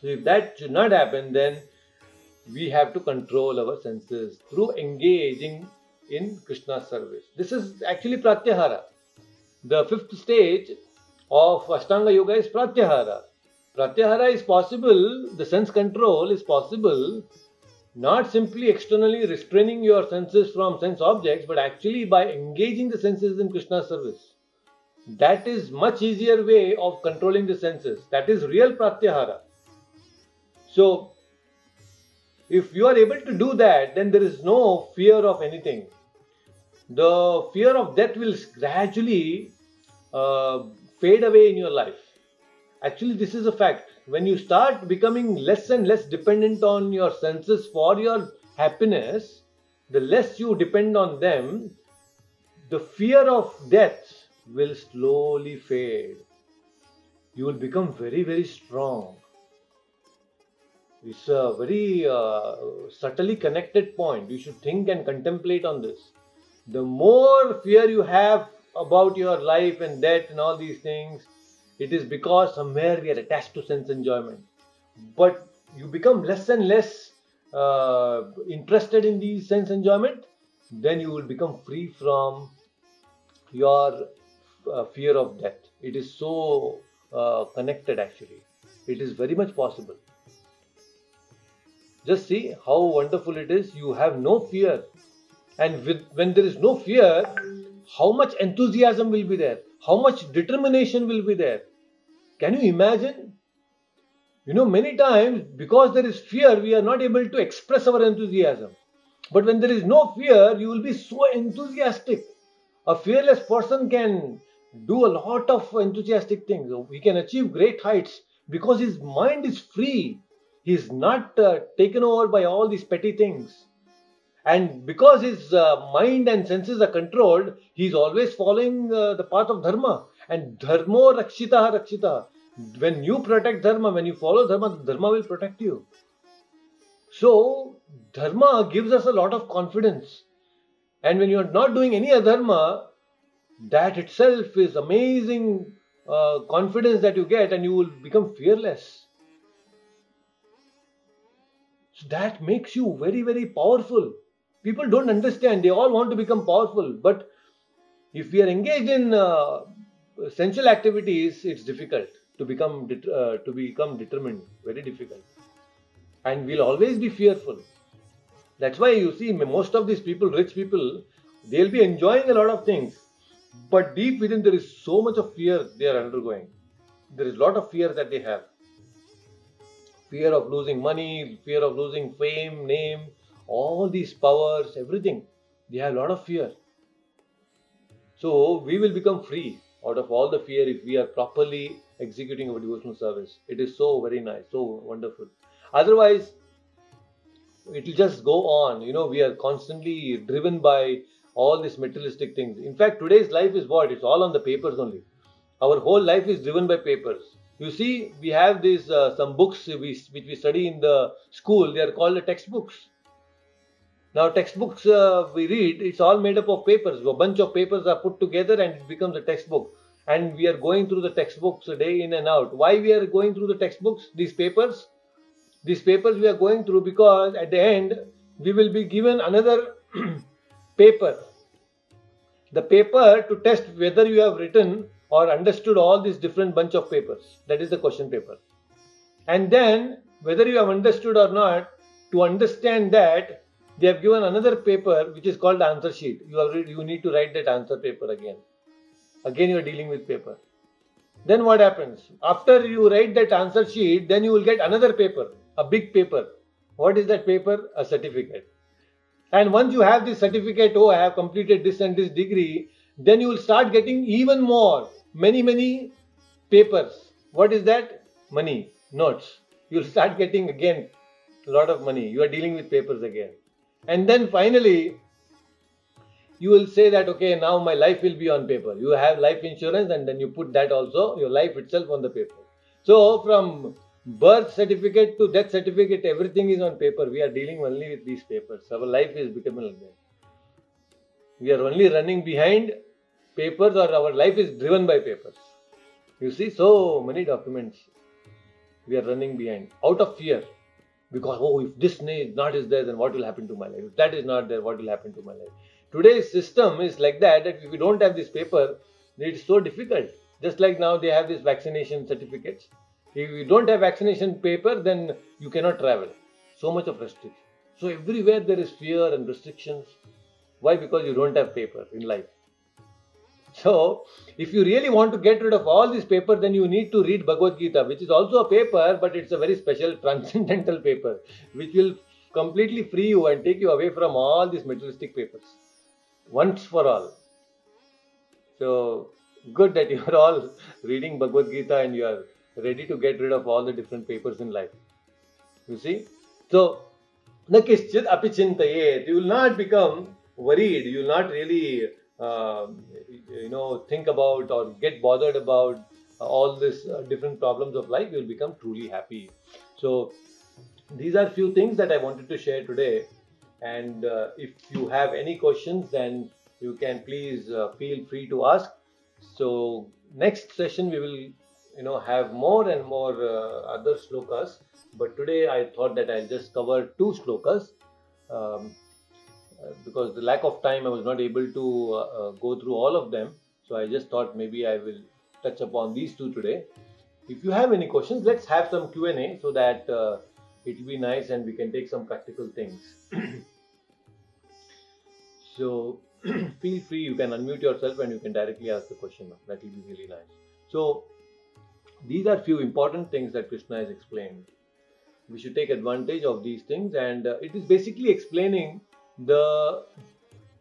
Speaker 1: So if that should not happen, then we have to control our senses through engaging in Krishna's service. This is actually Pratyahara. The fifth stage of Ashtanga Yoga is Pratyahara. Pratyahara is possible, the sense control is possible not simply externally restraining your senses from sense objects, but actually by engaging the senses in Krishna's service. That is much easier way of controlling the senses. That is real pratyahara. So, if you are able to do that, then there is no fear of anything. The fear of death will gradually uh, fade away in your life. Actually, this is a fact when you start becoming less and less dependent on your senses for your happiness, the less you depend on them, the fear of death will slowly fade. You will become very, very strong. It's a very uh, subtly connected point. You should think and contemplate on this. The more fear you have about your life and death and all these things, it is because somewhere we are attached to sense enjoyment. But you become less and less uh, interested in the sense enjoyment, then you will become free from your uh, fear of death. It is so uh, connected actually. It is very much possible. Just see how wonderful it is. You have no fear. And with, when there is no fear, how much enthusiasm will be there? How much determination will be there? Can you imagine? You know, many times because there is fear, we are not able to express our enthusiasm. But when there is no fear, you will be so enthusiastic. A fearless person can do a lot of enthusiastic things. He can achieve great heights because his mind is free. He is not uh, taken over by all these petty things. And because his uh, mind and senses are controlled, he is always following uh, the path of dharma. And dharmo rakshita rakshita. When you protect dharma, when you follow dharma, dharma will protect you. So, dharma gives us a lot of confidence. And when you are not doing any adharma, that itself is amazing uh, confidence that you get and you will become fearless. So that makes you very, very powerful. People don't understand. They all want to become powerful. But if we are engaged in uh, sensual activities, it's difficult to become uh, to become determined. Very difficult, and we'll always be fearful. That's why you see most of these people, rich people, they'll be enjoying a lot of things, but deep within there is so much of fear they are undergoing. There is a lot of fear that they have. Fear of losing money, fear of losing fame, name, all these powers, everything. They have a lot of fear. So we will become free out of all the fear if we are properly executing our devotional service. It is so very nice, so wonderful. Otherwise, it will just go on. You know, we are constantly driven by all these materialistic things. In fact, today's life is what? It's all on the papers only. Our whole life is driven by papers. You see, we have these uh, some books we, which we study in the school. They are called the textbooks. Now, textbooks uh, we read, it's all made up of papers. A bunch of papers are put together and it becomes a textbook. And we are going through the textbooks day in and out. Why we are going through the textbooks, these papers? These papers we are going through because at the end we will be given another paper. The paper to test whether you have written or understood all these different bunch of papers. That is the question paper. And then whether you have understood or not, to understand that they have given another paper which is called answer sheet. You have you need to write that answer paper again. Again you are dealing with paper. Then what happens? After you write that answer sheet, then you will get another paper, a big paper. What is that paper? A certificate. And once you have this certificate, oh, I have completed this and this degree, then you will start getting even more, many, many papers. What is that? Money, notes. You will start getting again a lot of money. You are dealing with papers again. And then finally, you will say that, okay, now my life will be on paper. You have life insurance and then you put that also, your life itself on the paper. So from birth certificate to death certificate, everything is on paper. We are dealing only with these papers. Our life is becoming like that. We are only running behind papers, or our life is driven by papers. You see, so many documents we are running behind out of fear. Because, oh, if this is not is there, then what will happen to my life? If that is not there, what will happen to my life? Today's system is like that, that if we don't have this paper, it's so difficult. Just like now they have these vaccination certificates. If you don't have vaccination paper, then you cannot travel. So much of restriction. So everywhere there is fear and restrictions. Why? Because you don't have paper in life. So, if you really want to get rid of all this paper, then you need to read Bhagavad Gita, which is also a paper, but it's a very special transcendental paper, which will completely free you and take you away from all these materialistic papers once for all. So, good that you are all reading Bhagavad Gita and you are ready to get rid of all the different papers in life. You see? So, nakinchit apichintayet. You will not become worried. You will not really um, you know think about or get bothered about all these uh, different problems of life you will become truly happy. So these are few things that i wanted to share today. And uh, if you have any questions then you can please uh, feel free to ask. So next session we will you know have more and more uh, other slokas. But today i thought that i'll just cover two slokas. Um, because the lack of time I was not able to uh, uh, go through all of them. So I just thought maybe I will touch upon these two today. If you have any questions, let's have some Q&A so that uh, it will be nice and we can take some practical things. so feel free, you can unmute yourself and you can directly ask the question. That will be really nice. So these are few important things that Krishna has explained. We should take advantage of these things and uh, it is basically explaining the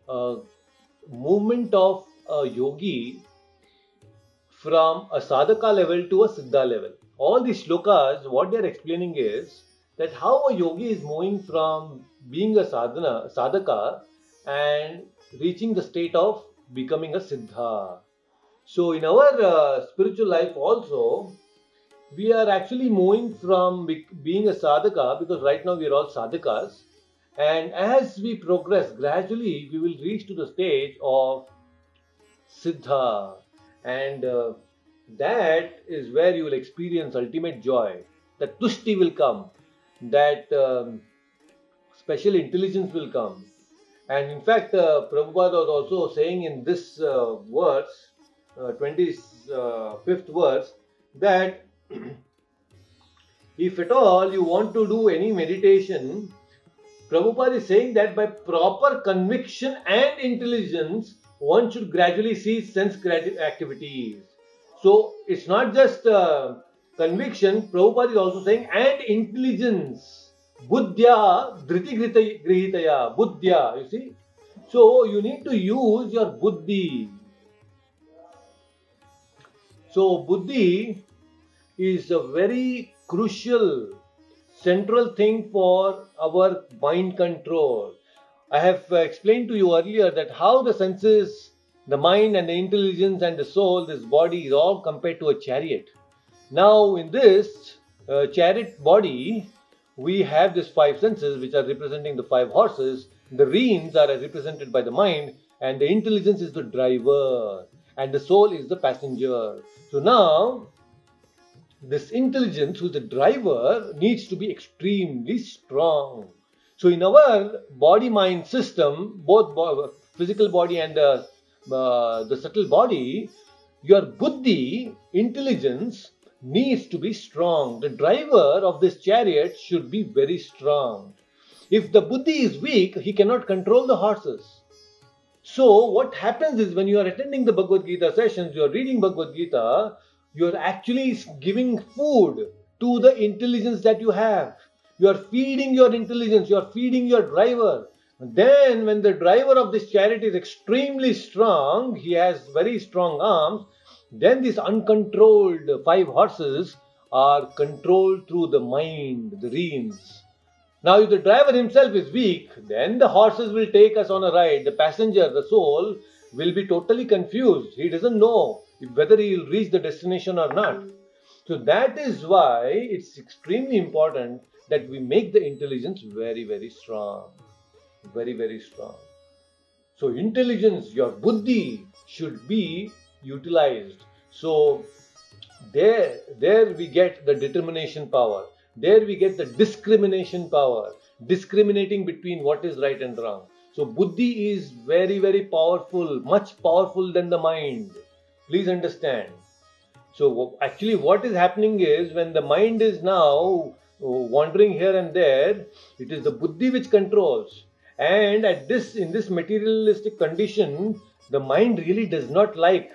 Speaker 1: uh, movement of a yogi from a sadhaka level to a siddha level. All these shlokas, what they are explaining is that how a yogi is moving from being a sadhana, sadhaka and reaching the state of becoming a siddha. So, in our uh, spiritual life also, we are actually moving from being a sadhaka because right now we are all sadhakas and as we progress, gradually we will reach to the stage of Siddha. And uh, that is where you will experience ultimate joy. That Tushti will come. That um, special intelligence will come. And in fact, uh, Prabhupada was also saying in this uh, verse, uh, 25th verse, that if at all you want to do any meditation, Prabhupada is saying that by proper conviction and intelligence, one should gradually cease sense activities. So it's not just uh, conviction, Prabhupada is also saying, and intelligence. Buddhya dhriti grihitaya. Buddhya, you see. So you need to use your buddhi. So buddhi is a very crucial central thing for our mind control. I have uh, explained to you earlier that how the senses, the mind and the intelligence and the soul, this body is all compared to a chariot. Now, in this uh, chariot body, we have these five senses which are representing the five horses. The reins are represented by the mind, and the intelligence is the driver, and the soul is the passenger. So now, this intelligence, who's the driver, needs to be extremely strong. So, in our body mind system, both physical body and the, uh, the subtle body, your buddhi, intelligence, needs to be strong. The driver of this chariot should be very strong. If the buddhi is weak, he cannot control the horses. So, what happens is when you are attending the Bhagavad Gita sessions, you are reading Bhagavad Gita, you're actually giving food to the intelligence that you have. You are feeding your intelligence, you are feeding your driver. Then, when the driver of this chariot is extremely strong, he has very strong arms, then these uncontrolled five horses are controlled through the mind, the reins. Now, if the driver himself is weak, then the horses will take us on a ride. The passenger, the soul, will be totally confused. He doesn't know whether he will reach the destination or not. So that is why it's extremely important that we make the intelligence very, very strong. Very, very strong. So intelligence, your buddhi should be utilized. So there, there we get the determination power. There we get the discrimination power, discriminating between what is right and wrong. So buddhi is very, very powerful, much powerful than the mind. Please understand. So actually, what is happening is when the mind is now wandering here and there, it is the buddhi which controls. And at this, in this materialistic condition, the mind really does not like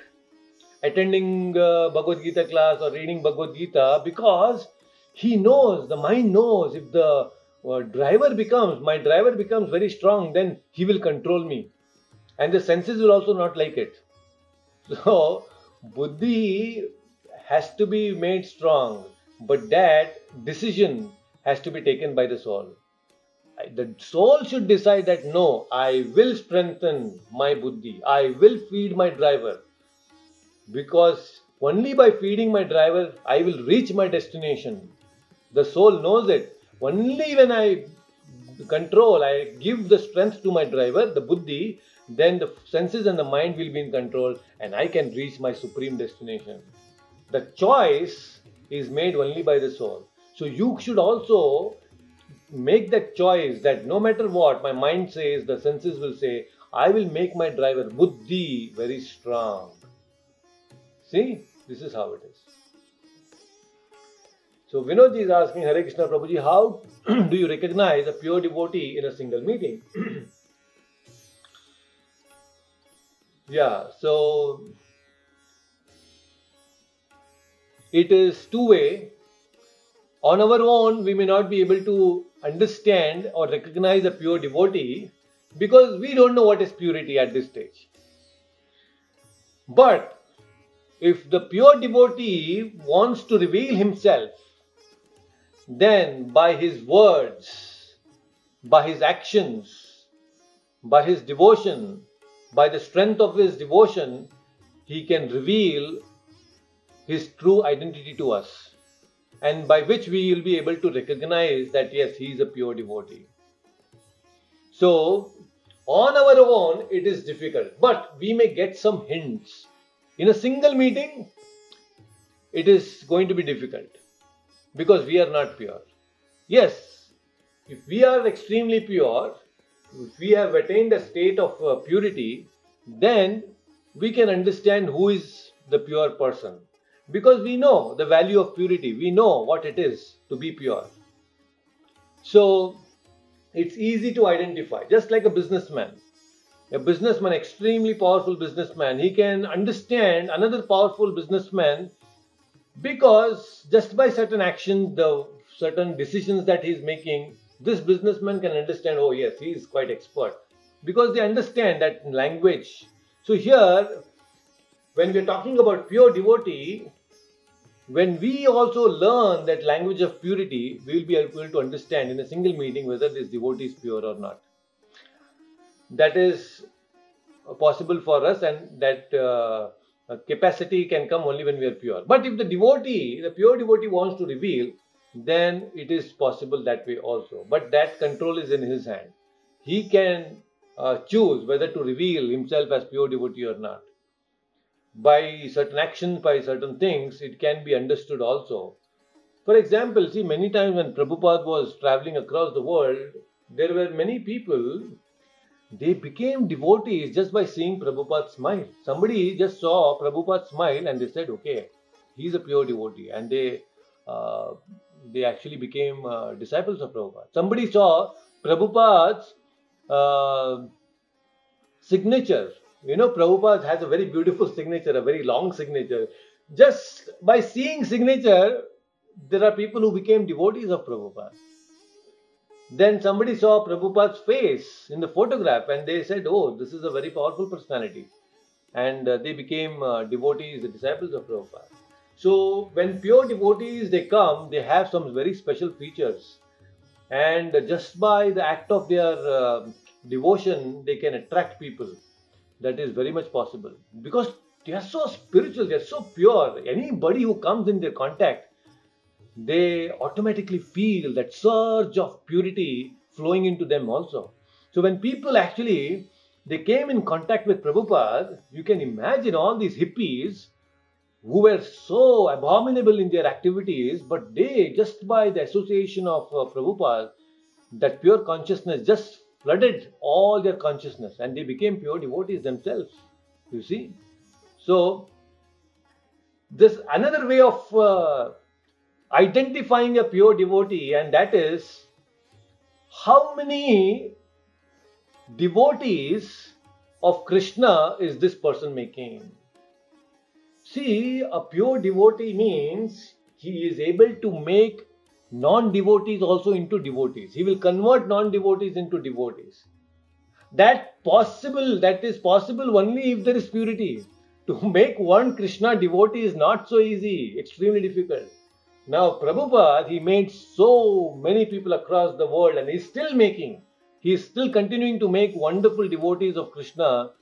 Speaker 1: attending uh, Bhagavad Gita class or reading Bhagavad Gita because he knows, the mind knows if the uh, driver becomes, my driver becomes very strong, then he will control me. And the senses will also not like it. So, buddhi has to be made strong, but that decision has to be taken by the soul. The soul should decide that no, I will strengthen my buddhi, I will feed my driver, because only by feeding my driver I will reach my destination. The soul knows it. Only when I control, I give the strength to my driver, the buddhi, then the senses and the mind will be in control and I can reach my supreme destination. The choice is made only by the soul. So you should also make that choice that no matter what my mind says, the senses will say, I will make my driver buddhi very strong. See, this is how it is. So Vinodji is asking Hare Krishna Prabhuji, how do you recognize a pure devotee in a single meeting? yeah, so it is two way. On our own, we may not be able to understand or recognize a pure devotee because we don't know what is purity at this stage. But if the pure devotee wants to reveal himself, then by his words, by his actions, by his devotion, by the strength of his devotion, he can reveal his true identity to us, and by which we will be able to recognize that yes, he is a pure devotee. So, on our own, it is difficult, but we may get some hints in a single meeting, it is going to be difficult because we are not pure. Yes, if we are extremely pure, if we have attained a state of uh, purity, then we can understand who is the pure person. Because we know the value of purity, we know what it is to be pure. So it's easy to identify, just like a businessman. A businessman, extremely powerful businessman, he can understand another powerful businessman because just by certain actions, the certain decisions that he's making, this businessman can understand, oh yes, he is quite expert because they understand that language. So here, when we're talking about pure devotee, when we also learn that language of purity, we will be able to understand in a single meeting whether this devotee is pure or not that is possible for us and that uh, capacity can come only when we are pure. But if the devotee, the pure devotee wants to reveal, then it is possible that way also. But that control is in his hand. He can uh, choose whether to reveal himself as pure devotee or not. By certain actions, by certain things, it can be understood also. For example, see, many times when Prabhupada was traveling across the world, there were many people they became devotees just by seeing Prabhupada smile. Somebody just saw Prabhupada smile and they said, okay, he's a pure devotee. And they uh, they actually became uh, disciples of Prabhupada. Somebody saw Prabhupada's uh, signature. You know, Prabhupada has a very beautiful signature, a very long signature. Just by seeing signature, there are people who became devotees of Prabhupada. Then somebody saw Prabhupada's face in the photograph and they said, Oh, this is a very powerful personality. And uh, they became uh, devotees, the disciples of Prabhupada. So, when pure devotees they come, they have some very special features. And just by the act of their uh, devotion, they can attract people. That is very much possible. Because they are so spiritual, they are so pure. Anybody who comes in their contact, they automatically feel that surge of purity flowing into them also. So when people actually they came in contact with Prabhupada, you can imagine all these hippies who were so abominable in their activities, but they just by the association of uh, Prabhupada, that pure consciousness just flooded all their consciousness and they became pure devotees themselves. You see? So, this another way of uh, identifying a pure devotee, and that is how many devotees of Krishna is this person making? See, a pure devotee means he is able to make non devotees also into devotees. He will convert non devotees into devotees. That possible, that is possible only if there is purity. To make one Krishna devotee is not so easy, extremely difficult. Now, Prabhupada, he made so many people across the world and he's still making, he's still continuing to make wonderful devotees of Krishna.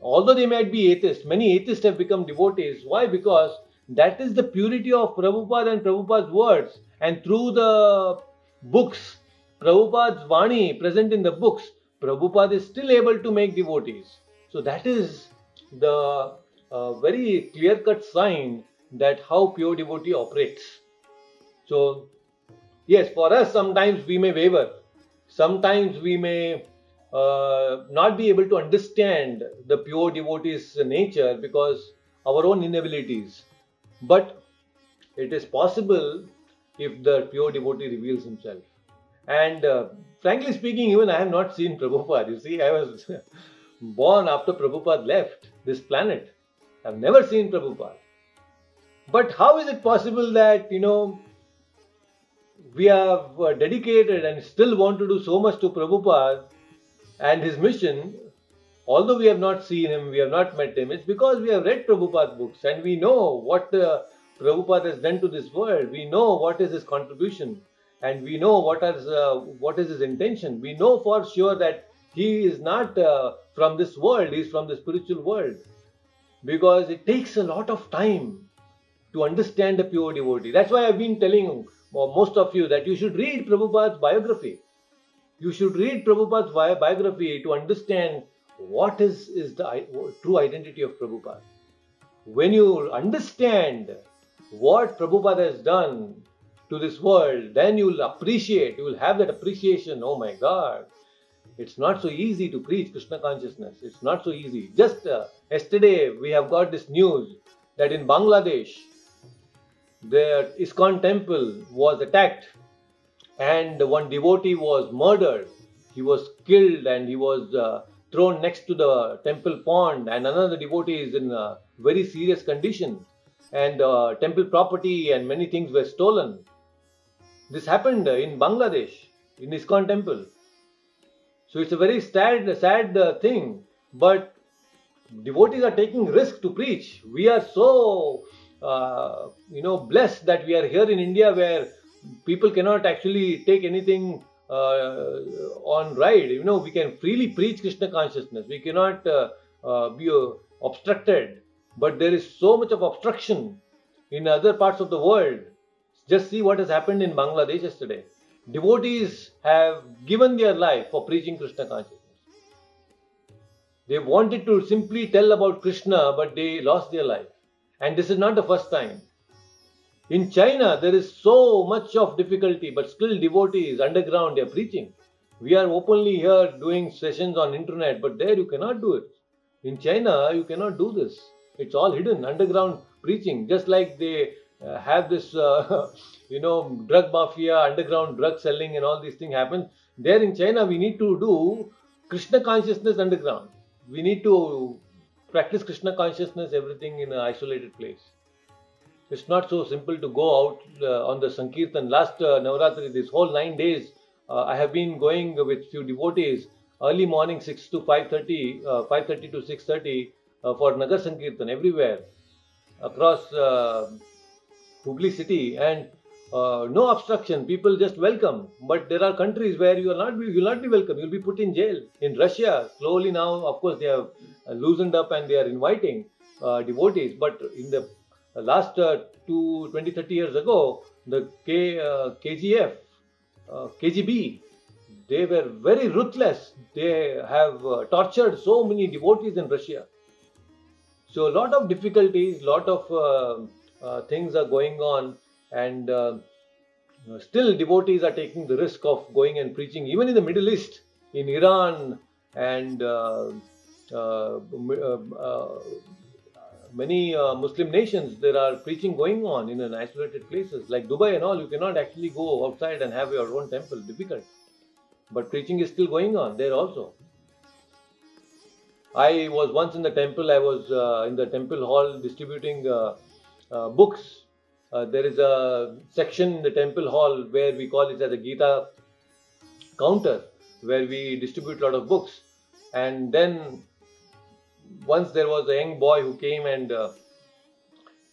Speaker 1: Although they might be atheists, many atheists have become devotees. Why? Because that is the purity of Prabhupada and Prabhupada's words. And through the books, Prabhupada's Vani present in the books, Prabhupada is still able to make devotees. So that is the uh, very clear cut sign that how pure devotee operates. So, yes, for us, sometimes we may waver, sometimes we may uh, not be able to understand the pure devotee's nature because our own inabilities. But it is possible if the pure devotee reveals himself. And uh, frankly speaking, even I have not seen Prabhupada. You see, I was born after Prabhupada left this planet. I've never seen Prabhupada. But how is it possible that, you know, we have uh, dedicated and still want to do so much to Prabhupada and his mission, although we have not seen him, we have not met him, it's because we have read Prabhupada's books and we know what uh, Prabhupada has done to this world. We know what is his contribution and we know what is, uh, what is his intention. We know for sure that he is not uh, from this world, he is from the spiritual world. Because it takes a lot of time to understand a pure devotee. That's why I've been telling most of you that you should read Prabhupada's biography. You should read Prabhupada's biography to understand what is, is the true identity of Prabhupada. When you understand what Prabhupada has done to this world, then you will appreciate, you will have that appreciation. Oh my God, it's not so easy to preach Krishna consciousness. It's not so easy. Just uh, yesterday, we have got this news that in Bangladesh, the ISKCON temple was attacked and one devotee was murdered. He was killed and he was uh, thrown next to the temple pond, and another devotee is in a very serious condition. And uh, temple property and many things were stolen. This happened in Bangladesh, in ISKCON temple. So it's a very sad, sad uh, thing. But devotees are taking risk to preach. We are so, uh, you know, blessed that we are here in India where people cannot actually take anything uh, on ride. You know, we can freely preach Krishna consciousness. We cannot uh, uh, be obstructed. But there is so much of obstruction in other parts of the world. Just see what has happened in Bangladesh yesterday. Devotees have given their life for preaching Krishna consciousness. They wanted to simply tell about Krishna, but they lost their life. And this is not the first time. In China, there is so much of difficulty, but still devotees underground they are preaching. We are openly here doing sessions on internet, but there you cannot do it. In China, you cannot do this. It's all hidden, underground preaching. Just like they uh, have this, uh, you know, drug mafia, underground drug selling, and all these things happen. There in China, we need to do Krishna consciousness underground. We need to practice Krishna consciousness, everything in an isolated place. It's not so simple to go out uh, on the Sankirtan. Last uh, Navaratri, this whole nine days, uh, I have been going with few devotees early morning 6 to 5.30, uh, 5.30 to 6.30 uh, for Nagar Sankirtan everywhere across uh, Hubli city and uh, no obstruction. People just welcome. But there are countries where you will not be, you will not be welcome. You will be put in jail. In Russia, slowly now, of course, they have loosened up and they are inviting. devotees. But in the last uh, two, 20, 30 years ago, the K, uh, KGF, uh, KGB, they were very ruthless. They have uh, tortured so many devotees in Russia. So a lot of difficulties, lot of uh, uh, things are going on, and uh, still devotees are taking the risk of going and preaching, even in the Middle East, in Iran, and many uh, Muslim nations. There are preaching going on in an isolated places like Dubai and all. You cannot actually go outside and have your own temple. Difficult, but preaching is still going on there also. I was once in the temple. I was uh, in the temple hall distributing uh, uh, books. Uh, there is a section in the temple hall where we call it as a Gita counter, where we distribute a lot of books. And then once there was a young boy who came and uh,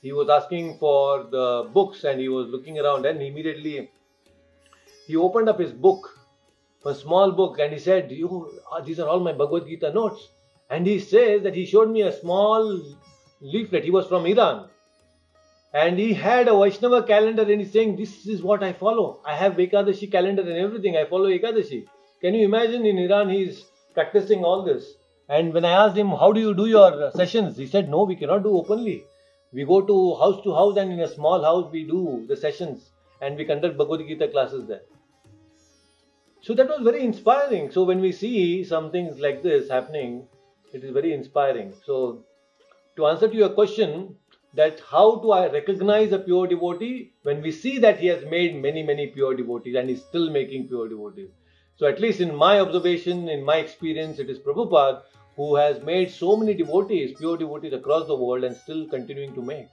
Speaker 1: he was asking for the books and he was looking around and immediately he opened up his book, a small book, and he said, you, ah, These are all my Bhagavad Gita notes. And he says that he showed me a small leaflet. He was from Iran. And he had a Vaishnava calendar and he's saying, This is what I follow. I have Ekadashi calendar and everything. I follow Ekadashi. Can you imagine in Iran he's practicing all this? And when I asked him, How do you do your sessions? He said, No, we cannot do openly. We go to house to house and in a small house we do the sessions and we conduct Bhagavad Gita classes there. So that was very inspiring. So when we see some things like this happening, it is very inspiring. So to answer to your question, that how do I recognize a pure devotee when we see that he has made many, many pure devotees and is still making pure devotees. So at least in my observation, in my experience, it is Prabhupada who has made so many devotees, pure devotees across the world and still continuing to make.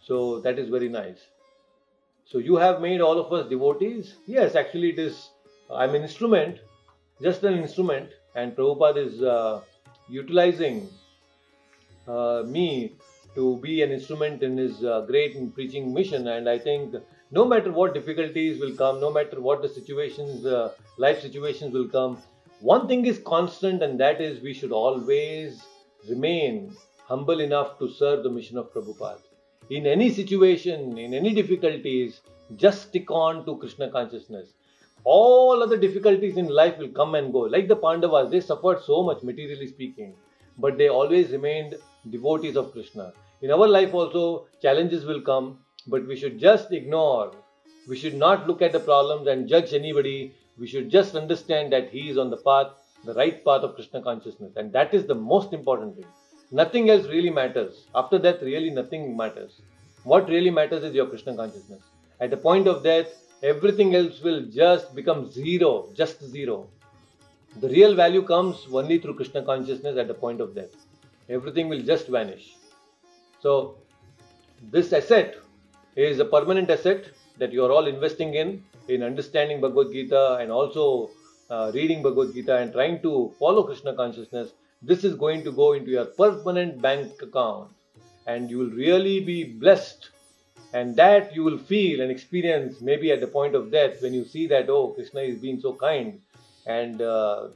Speaker 1: So that is very nice. So you have made all of us devotees? Yes, actually it is, I'm an instrument, just an instrument and Prabhupada is uh, utilizing uh, me to be an instrument in his uh, great preaching mission. And I think no matter what difficulties will come, no matter what the situations, uh, life situations will come, one thing is constant, and that is we should always remain humble enough to serve the mission of Prabhupada. In any situation, in any difficulties, just stick on to Krishna consciousness all other difficulties in life will come and go. Like the Pandavas, they suffered so much, materially speaking, but they always remained devotees of Krishna. In our life also, challenges will come, but we should just ignore. We should not look at the problems and judge anybody. We should just understand that he is on the path, the right path of Krishna consciousness. And that is the most important thing. Nothing else really matters. After that, really nothing matters. What really matters is your Krishna consciousness. At the point of death, everything else will just become zero, just zero. The real value comes only through Krishna consciousness at the point of death. Everything will just vanish. So, this asset is a permanent asset that you are all investing in, in understanding Bhagavad Gita and also uh, reading Bhagavad Gita and trying to follow Krishna consciousness. This is going to go into your permanent bank account and you will really be blessed and that you will feel and experience maybe at the point of death when you see that oh krishna is being so kind and uh,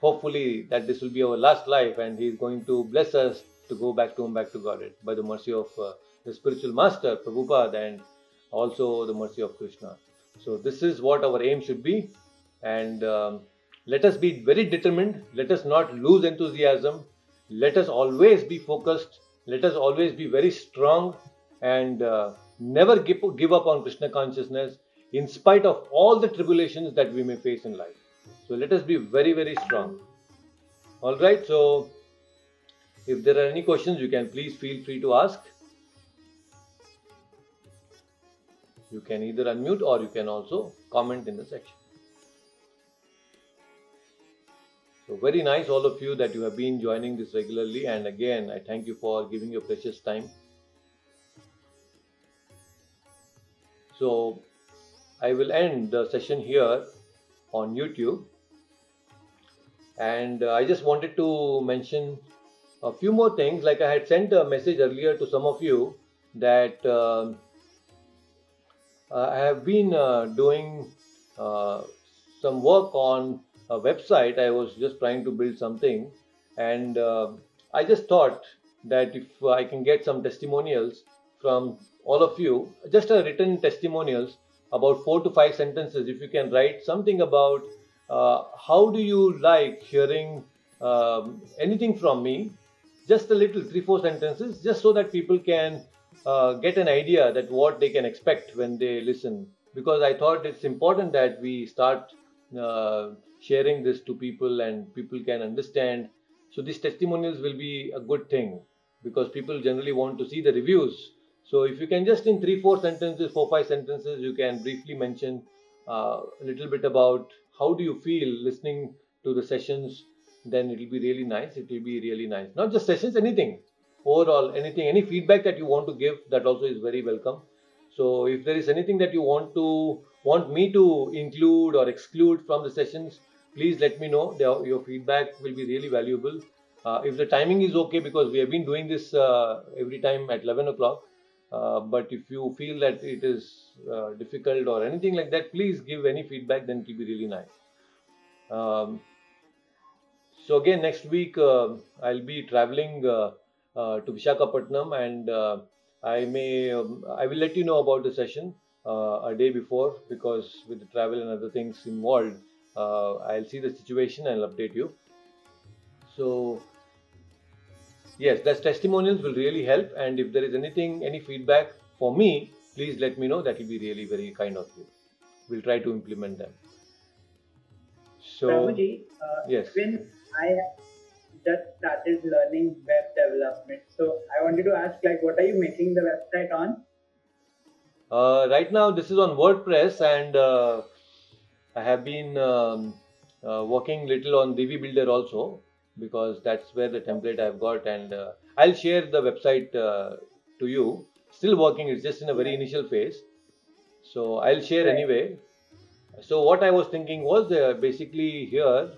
Speaker 1: hopefully that this will be our last life and he is going to bless us to go back to him back to godhead by the mercy of uh, the spiritual master prabhupada and also the mercy of krishna so this is what our aim should be and um, let us be very determined let us not lose enthusiasm let us always be focused let us always be very strong and uh, never give, give up on Krishna consciousness in spite of all the tribulations that we may face in life. So let us be very, very strong. All right, so if there are any questions, you can please feel free to ask. You can either unmute or you can also comment in the section. So very nice, all of you that you have been joining this regularly. And again, I thank you for giving your precious time. So I will end the session here on YouTube. And I just wanted to mention a few more things. Like I had sent a message earlier to some of you that uh, I have been uh, doing uh, some work on a website. I was just trying to build something, and uh, I just thought that if I can get some testimonials from all of you, just a written testimonials about four to five sentences. If you can write something about uh, how do you like hearing um, anything from me, just a little three four sentences, just so that people can uh, get an idea that what they can expect when they listen. Because I thought it's important that we start uh, sharing this to people and people can understand. So these testimonials will be a good thing because people generally want to see the reviews. So if you can just in three, four sentences, four, five sentences, you can briefly mention uh, a little bit about how do you feel listening to the sessions, then it will be really nice. It will be really nice. Not just sessions, anything. Overall, anything, any feedback that you want to give, that also is very welcome. So if there is anything that you want to want me to include or exclude from the sessions, please let me know. Your feedback will be really valuable. Uh, if the timing is okay, because we have been doing this uh, every time at 11 o'clock, uh, but if you feel that it is uh, difficult or anything like that, please give any feedback, then it will be really nice. Um, so again, next week uh, I'll be traveling uh, to Vishakhapatnam and I may um, I will let you know about the session a day before because with the travel and other things involved, I'll see the situation and I'll update you. So yes, that testimonials will really help. And if there is anything, any feedback for me, please let me know. That will be really very kind of you. We'll try to implement them.
Speaker 4: So, Prabhuji, uh, yes. When I just started learning web development, so I wanted to ask, like, what are you making the website on?
Speaker 1: Uh, right now, this is on WordPress, and uh, I have been um, uh, working little on Divi Builder also because that's where the template I've got and uh, I'll share the website uh, to you. Still working, it's just in a very initial phase. So I'll share right. anyway. So what I was thinking was uh, basically here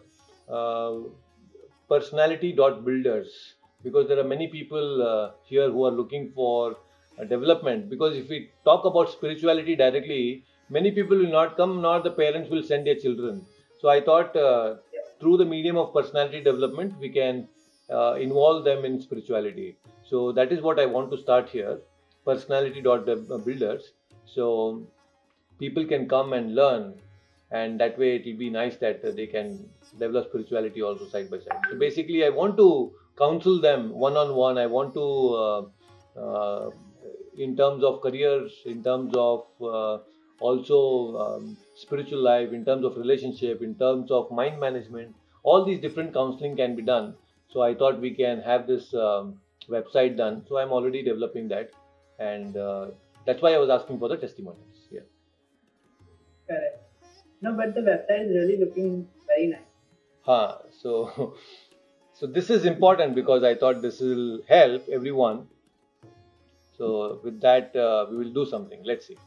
Speaker 1: uh, personality dot builders because there are many people uh, here who are looking for development because if we talk about spirituality directly many people will not come nor the parents will send their children so i thought uh, through the medium of personality development, we can uh, involve them in spirituality. So that is what I want to start here, personality builders. So people can come and learn, and that way it will be nice that they can develop spirituality also side by side. So basically, I want to counsel them one on one. I want to, uh, uh, in terms of careers, in terms of uh, also um, spiritual life, in terms of relationship, in terms of mind management. All these different counseling can be done. So I thought we can have this um, website done. So I'm already developing that, and uh, that's why I was asking for the testimonials. Yeah.
Speaker 4: Correct. No, but the website is really looking very nice.
Speaker 1: Huh. So, so this is important because I thought this will help everyone. So with that, uh, we will do something. Let's see.